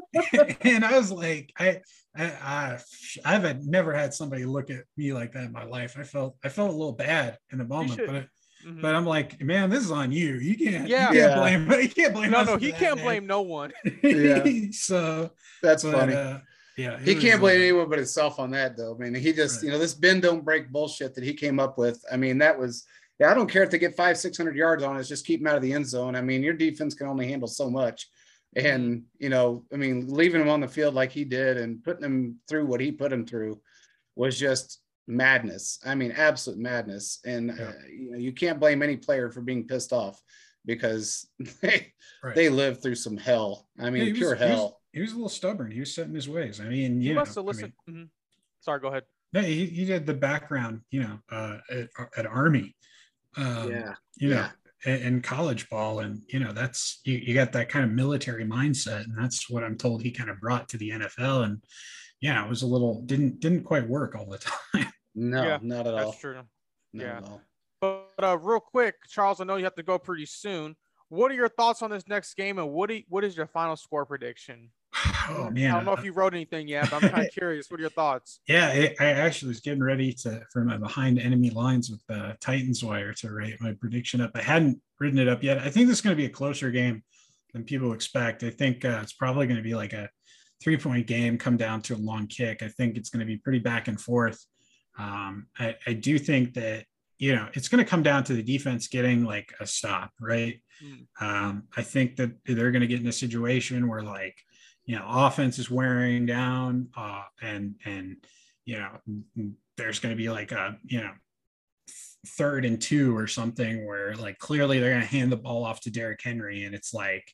[LAUGHS] and I was like, I, I, I, I've had never had somebody look at me like that in my life. I felt, I felt a little bad in the moment, should- but. It, Mhm. but I'm like, man, this is on you. You can't, Yeah. you can't Yeah. blame, [LAUGHS] you can't blame. no, us no, he that, can't man. blame no one. Yeah. so That's but, funny. Uh, yeah, he can't blame anyone but himself on that, though. I mean, he just, Right. you know, this bend don't break bullshit that he came up with. I mean, that was, yeah, I don't care if they get five, 600 yards on us, just keep them out of the end zone. I mean, your defense can only handle so much. And, you know, I mean, leaving him on the field like he did and putting him through what he put him through was just madness. I mean, absolute madness. And, Yeah. uh, you know, you can't blame any player for being pissed off because [LAUGHS] they, Right. they lived through some hell. I mean, Yeah, pure was- hell. He was a little stubborn. He was set in his ways. I mean, you You know, must have I listened. mean, mhm. Sorry, go ahead. no, he, he did the background, you know, uh, at, at Army. Um, yeah. you know, Yeah. in, in college ball, and you know, that's you, you got that kind of military mindset, and that's what I'm told he kind of brought to the NFL. And yeah, it was a little didn't didn't quite work all the [LAUGHS] time. No, Yeah, not at all. That's true. Not yeah. at all. But uh, real quick, Charles, I know you have to go pretty soon. What are your thoughts on this next game, and what do you, what is your final score prediction? [SIGHS] oh man, I don't know if you wrote anything yet, but I'm kind of [LAUGHS] curious. What are your thoughts? Yeah, I, I actually was getting ready to for my behind enemy lines with the Titans wire to write my prediction up. I hadn't written it up yet. I think this is going to be a closer game than people expect. I think uh, it's probably going to be like a three point game, come down to a long kick. I think it's going to be pretty back and forth. Um, I, I do think that you know it's going to come down to the defense getting like a stop, right? Mm. Um, I think that they're going to get in a situation where like you know offense is wearing down uh, and and you know there's going to be like a you know third and two or something where like clearly they're going to hand the ball off to Derrick Henry and it's like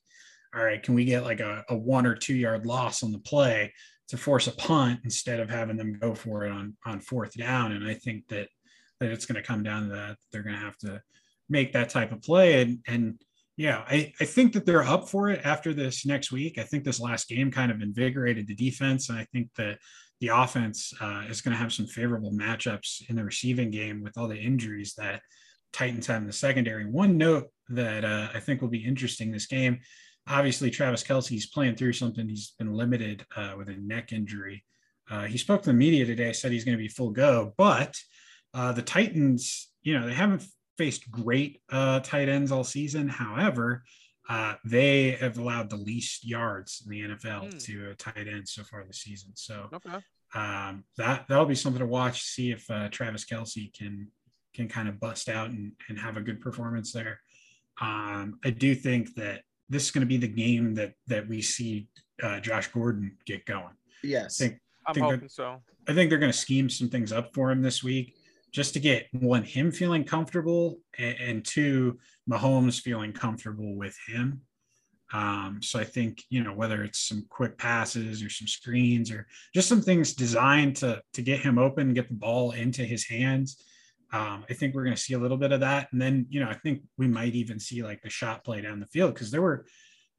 all right can we get like a, a one or two yard loss on the play to force a punt instead of having them go for it on on fourth down. And I think that that it's going to come down to that. They're going to have to make that type of play. And and yeah, I, I think that they're up for it after this next week. I think this last game kind of invigorated the defense. And I think that the offense uh, is going to have some favorable matchups in the receiving game with all the injuries that Titans have in the secondary. One note that uh, I think will be interesting this game obviously Travis Kelce's playing through something. He's been limited uh, with a neck injury. Uh, he spoke to the media today, said he's going to be full go, but uh, the Titans, you know, they haven't faced great uh, tight ends all season. However, uh, they have allowed the least yards in the NFL mm. to a tight end so far this season. So okay. um, that that'll be something to watch. See if uh, Travis Kelce can can kind of bust out and, and have a good performance there. Um, I do think that this is going to be the game that that we see uh, Josh Gordon get going. Yes, I think, I'm think hoping so. I think they're going to scheme some things up for him this week, just to get one him feeling comfortable, and, and two Mahomes feeling comfortable with him. Um, so I think you know whether it's some quick passes or some screens or just some things designed to to get him open, get the ball into his hands um, I think we're going to see a little bit of that, and then you know I think we might even see like the shot play down the field because there were.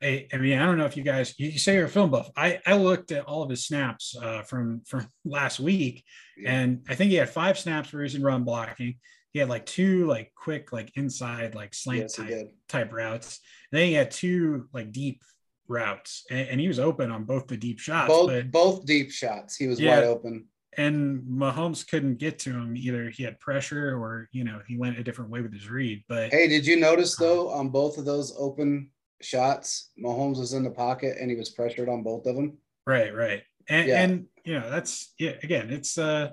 I, I mean, I don't know if you guys you say you're a film buff. I, I looked at all of his snaps uh, from from [LAUGHS] last week, yeah. and I think he had five snaps where he was in run blocking. He had like two like quick like inside like slant yes, type type routes. And then he had two like deep routes, and, and, he was open on both the deep shots. Both but, both deep shots, he was yeah, wide open and Mahomes couldn't get to him either. He had pressure, or you know, he went a different way with his read. But hey, did you notice uh, though on both of those open shots, Mahomes was in the pocket and he was pressured on both of them. Right, right, and yeah. and you know that's yeah. Again, it's uh,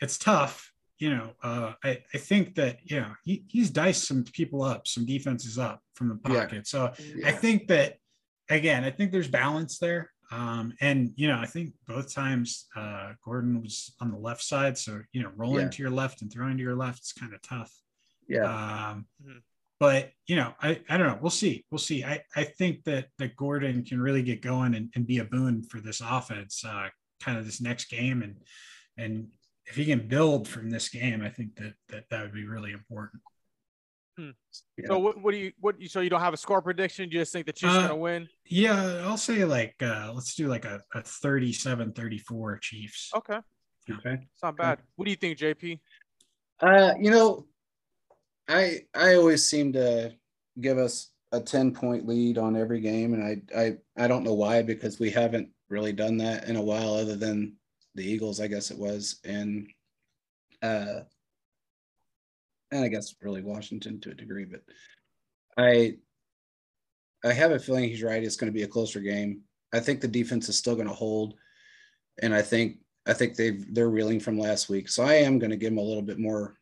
it's tough. You know, uh, I I think that you know he he's diced some people up, some defenses up from the pocket. Yeah. So yeah. I think that again, I think there's balance there. Um, and you know, I think both times uh, Gordon was on the left side, so you know, rolling yeah. to your left and throwing to your left is kind of tough. Yeah. Um, mm-hmm. But you know, I, I don't know. We'll see. We'll see. I, I think that that Gordon can really get going and, and be a boon for this offense, uh, kind of this next game, and and if he can build from this game, I think that that that would be really important. Hmm. Yeah. So what, what do you what you so you don't have a score prediction? You just think the Chiefs uh, gonna win? Yeah, I'll say like uh let's do like a, a 37-34 Chiefs. Okay. Okay. It's not bad. Okay. What do you think, JP? Uh, you know, I I always seem to give us a 10 point lead on every game, and I I I don't know why because we haven't really done that in a while, other than the Eagles, I guess it was, and uh and I guess really Washington to a degree, but I I have a feeling he's right. It's going to be a closer game. I think the defense is still going to hold, and I think I think they've they're reeling from last week. So I am going to give them a little bit more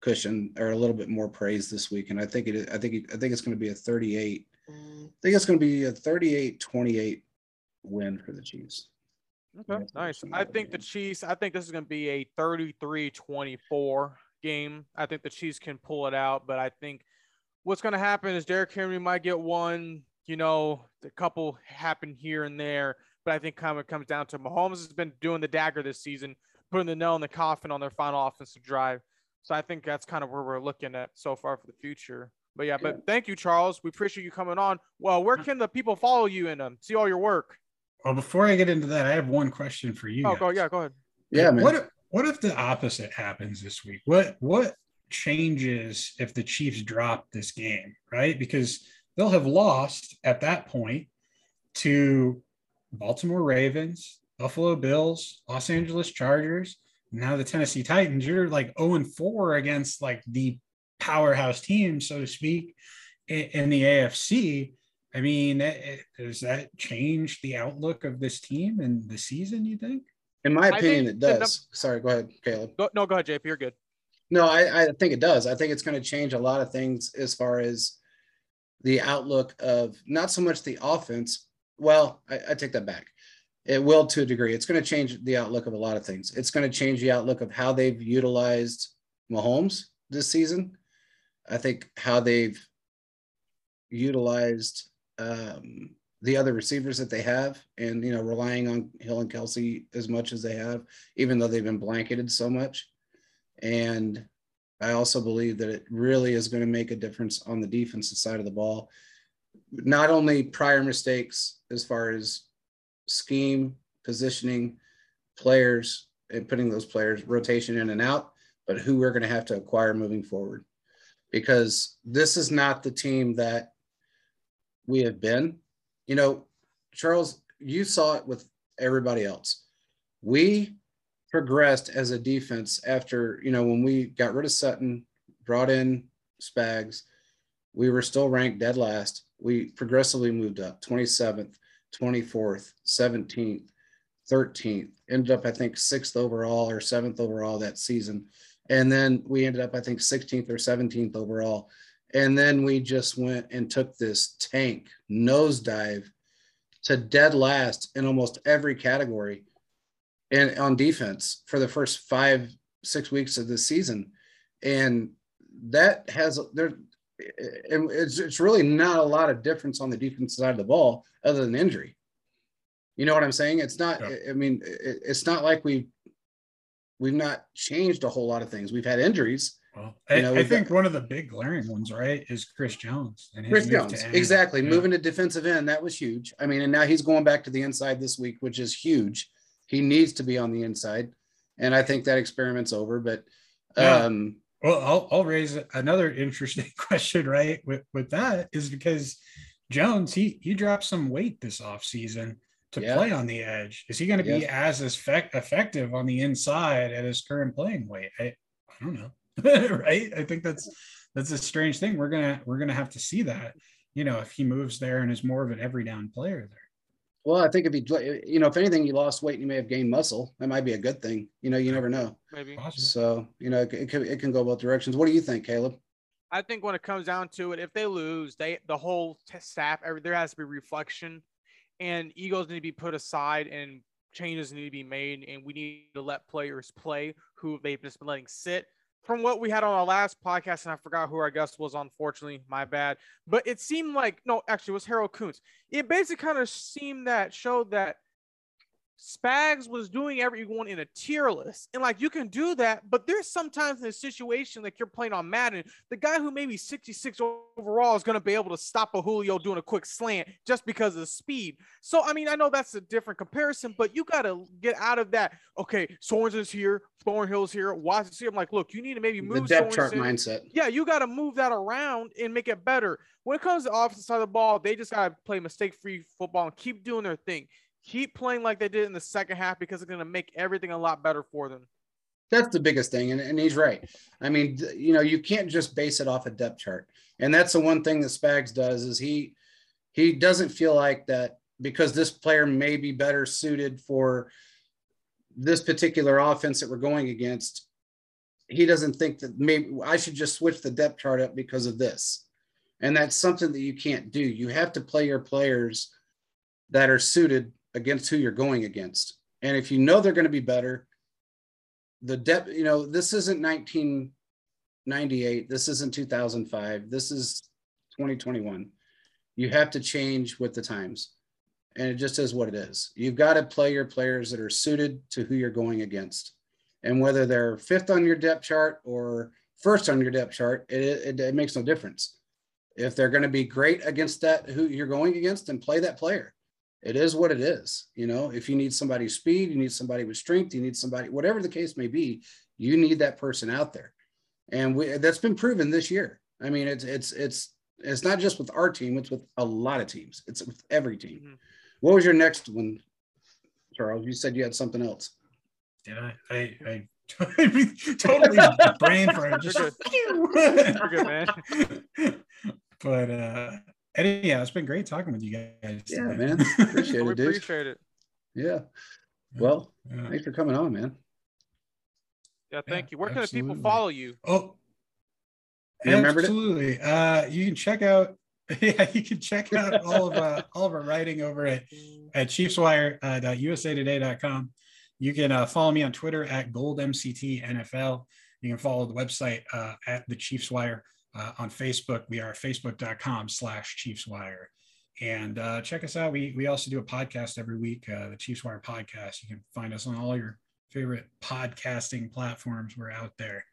cushion or a little bit more praise this week, and I think it I think it, I think it's going to be a 38. Mm. I think it's going to be a 38-28 win for the Chiefs. Okay, nice. I think the Chiefs. I think this is going to be a 33-24 game. I think the Chiefs can pull it out, but I think what's going to happen is Derrick Henry might get one. You know, a couple happen here and there, but I think kind of comes down to Mahomes has been doing the dagger this season, putting the nail in the coffin on their final offensive drive. So I think that's kind of where we're looking at so far for the future. But yeah, but thank you, Charles. We appreciate you coming on. Well, where can the people follow you and um, see all your work? Well, before I get into that, I have one question for you. Oh, guys. go yeah, go ahead. Yeah, man. What what if the opposite happens this week? What what changes if the Chiefs drop this game, right? Because they'll have lost at that point to Baltimore Ravens, Buffalo Bills, Los Angeles Chargers, now the Tennessee Titans. You're like 0 and 4 against like the powerhouse team, so to speak, in the AFC. I mean, eh, eh, does that change the outlook of this team and the season, you think? In my opinion, it does. Sorry, go ahead, Caleb. Go, no, go ahead, JP. You're good. No, I, I think it does. I think it's going to change a lot of things as far as the outlook of not so much the offense. Well, I, I take that back. It will to a degree. It's going to change the outlook of a lot of things. It's going to change the outlook of how they've utilized Mahomes this season. I think how they've utilized um, the other receivers that they have and you know relying on Hill and Kelce as much as they have, even though they've been blanketed so much. And I also believe that it really is going to make a difference on the defensive side of the ball. Not only prior mistakes as far as scheme, positioning, players, and putting those players rotation in and out, but who we're going to have to acquire moving forward. Because this is not the team that we have been. You know, Charles, you saw it with everybody else. We progressed as a defense after, you know, when we got rid of Sutton, brought in Spags, we were still ranked dead last. We progressively moved up 27th, 24th, 17th, 13th, ended up, I think, sixth overall or seventh overall that season. And then we ended up, I think, 16th or 17th overall. And then we just went and took this tank nosedive to dead last in almost every category and on defense for the first five, six weeks of the season. And that has there it's, it's really not a lot of difference on the defensive side of the ball other than injury. You know what I'm saying? It's not. Yeah. I mean, it, it's not like we we've not changed a whole lot of things. We've had injuries. Well, I, know, I think got, one of the big glaring ones, right, is Chris Jones. And Chris Jones, exactly. Yeah. Moving to defensive end, that was huge. I mean, and now he's going back to the inside this week, which is huge. He needs to be on the inside, and I think that experiment's over. But yeah. um, well, I'll, I'll raise another interesting [LAUGHS] question, right? With with that is because Jones he he dropped some weight this off season to yeah. play on the edge. Is he going to be yeah. as effect, effective on the inside at his current playing weight? I, I don't know. [LAUGHS] right? I think that's that's a strange thing. We're gonna we're gonna have to see that. You know, if he moves there and is more of an every down player there. Well, I think if he, you know, if anything, you lost weight, and you may have gained muscle. That might be a good thing. You know, you never know. Maybe. So, you know, it, it, can, it can go both directions. What do you think, Caleb? I think when it comes down to it, if they lose, they the whole staff, every, there has to be reflection and egos need to be put aside and changes need to be made and we need to let players play who they've just been letting sit from what we had on our last podcast and i forgot who our guest was unfortunately my bad but it seemed like no actually it was harold kuntz. It basically kind of seemed that showed that Spags was doing everyone in a tier list. And like you can do that, but there's sometimes in a situation like you're playing on Madden, the guy who maybe 66 overall is going to be able to stop a Julio doing a quick slant just because of the speed. So, I mean, I know that's a different comparison, but you got to get out of that. Okay, Sorensen's here, Thornhill's here, Watson's here. I'm like, look, you need to maybe move the depth chart mindset. Yeah, you got to move that around and make it better. When it comes to the offensive side of the ball, they just got to play mistake free football and keep doing their thing keep playing like they did in the second half because it's going to make everything a lot better for them. That's the biggest thing. And, and he's right. I mean, you know, you can't just base it off a depth chart. And that's the one thing that Spags does is he he doesn't feel like that because this player may be better suited for this particular offense that we're going against. He doesn't think that maybe I should just switch the depth chart up because of this. And that's something that you can't do. You have to play your players that are suited against who you're going against. And if you know they're going to be better, the depth, you know, this isn't 1998, this isn't 2005, this is 2021. You have to change with the times. And it just is what it is. You've got to play your players that are suited to who you're going against. And whether they're fifth on your depth chart or first on your depth chart, it, it, it makes no difference. If they're going to be great against that, who you're going against, and play that player it is what it is. You know, if you need somebody speed, you need somebody with strength, you need somebody, whatever the case may be, you need that person out there. And we, that's been proven this year. I mean, it's, it's, it's, it's not just with our team, it's with a lot of teams. It's with every team. Mm-hmm. What was your next one, Charles? You said you had something else. Did I? I, I [LAUGHS] totally brain [LAUGHS] for it. Just, You're good, man. [LAUGHS] but uh Eddie, yeah, it's been great talking with you guys. Yeah, man. [LAUGHS] Appreciate it, dude. Appreciate it. Yeah. Well, yeah. thanks for coming on, man. Yeah, thank yeah, you. Where can the people follow you? Oh, you absolutely. Uh, you can check out. [LAUGHS] Yeah, you can check out all of uh, [LAUGHS] all of our writing over at at ChiefsWire.usatoday.com. You can uh, follow me on Twitter at GoldMCTNFL. You can follow the website uh, at the Chiefs Wire uh, on Facebook. We are facebook.com slash chiefswire. And uh, check us out. We we also do a podcast every week, uh, the Chiefs Wire podcast. You can find us on all your favorite podcasting platforms. We're out there.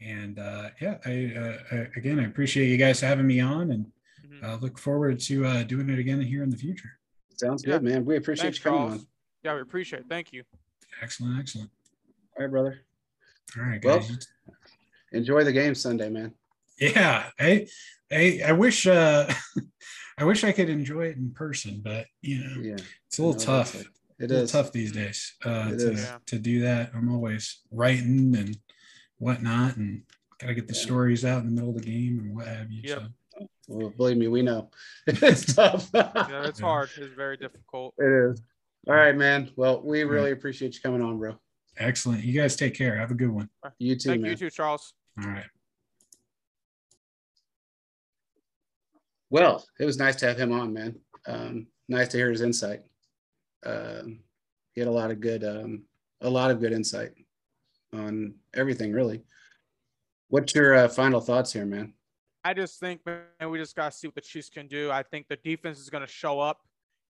And uh, yeah, I, uh, again, I appreciate you guys having me on, and mm-hmm. uh, look forward to uh, doing it again here in the future. Sounds good, man. We appreciate Thanks, you coming Charles. on. Yeah, we appreciate it. Thank you. Excellent, excellent. All right, brother. All right, guys. Well, enjoy the game Sunday, man. Yeah, I, I, I wish, uh, [LAUGHS] I wish I could enjoy it in person, but you know, yeah. it's a little no, tough. Like, it is tough these days uh, to, is. to do that. I'm always writing and whatnot, and got to get the yeah. stories out in the middle of the game and what have you. Yep. So. Well, believe me, we know [LAUGHS] it's tough. [LAUGHS] yeah, it's hard. It's very difficult. It is. All right, man. Well, we really appreciate you coming on, bro. Excellent. You guys take care. Have a good one. You too, Thank man. you too, Charles. All right. Well, it was nice to have him on, man. Um, nice to hear his insight. Um, he had a lot of good, um, a lot of good insight on everything, really. What's your uh, final thoughts here, man? I just think, man, we just got to see what the Chiefs can do. I think the defense is going to show up,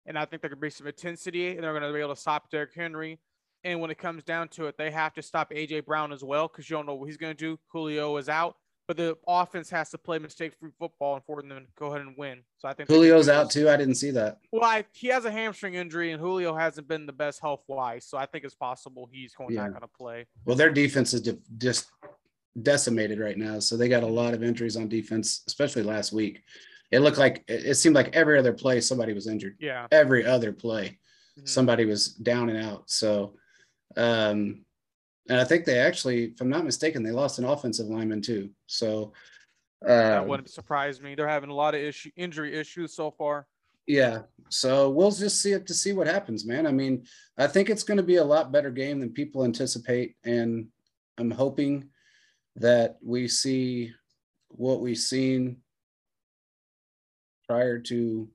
and I think there could be some intensity, and they're going to be able to stop Derrick Henry. And when it comes down to it, they have to stop AJ Brown as well because you don't know what he's going to do. Julio is out, but the offense has to play mistake-free football and for them to go ahead and win. So I think Julio's out too. I didn't see that. Well, I, he has a hamstring injury, and Julio hasn't been the best health-wise. So I think it's possible he's going yeah. not to play. Well, their defense is just decimated right now, so they got a lot of injuries on defense, especially last week. It looked like it seemed like every other play somebody was injured. Yeah. Every other play, mm-hmm. somebody was down and out. So um, and I think they actually, if I'm not mistaken, they lost an offensive lineman too. So uh, that wouldn't surprise me. They're having a lot of issue injury issues so far. Yeah. So we'll just see it to see what happens, man. I mean, I think it's going to be a lot better game than people anticipate. And I'm hoping that we see what we've seen prior to,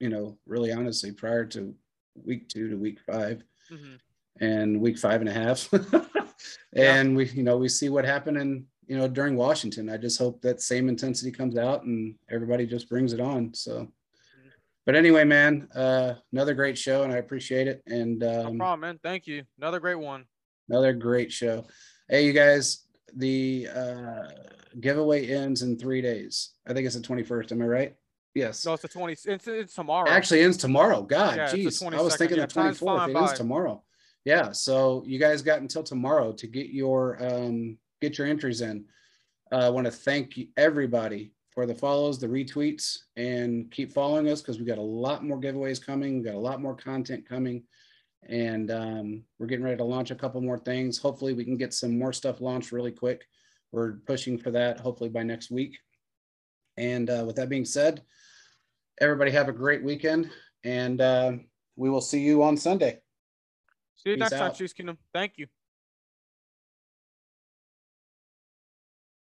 you know, really honestly, prior to week two to week 5 mm-hmm and week five and a half. [LAUGHS] and yeah. we, you know, we see what happened in, you know, during Washington. I just hope that same intensity comes out and everybody just brings it on. So, but anyway, man, uh, another great show and I appreciate it. And um, no problem, man. Thank you. Another great one. Another great show. Hey, you guys, the uh, giveaway ends in three days. I think it's the 21st. Am I right? Yes. No, it's the 20. It's, it's tomorrow. It actually ends tomorrow. God, yeah, geez. I was thinking yeah, the 24th. It ends tomorrow yeah so you guys got until tomorrow to get your um, get your entries in. Uh, i want to thank everybody for the follows the retweets and keep following us because we got a lot more giveaways coming we got a lot more content coming and um, we're getting ready to launch a couple more things. Hopefully we can get some more stuff launched really quick. We're pushing for that hopefully by next week. And uh, with that being said everybody have a great weekend and uh, we will see you on sunday See you Peace next out. time, Chiefs Kingdom. Thank you.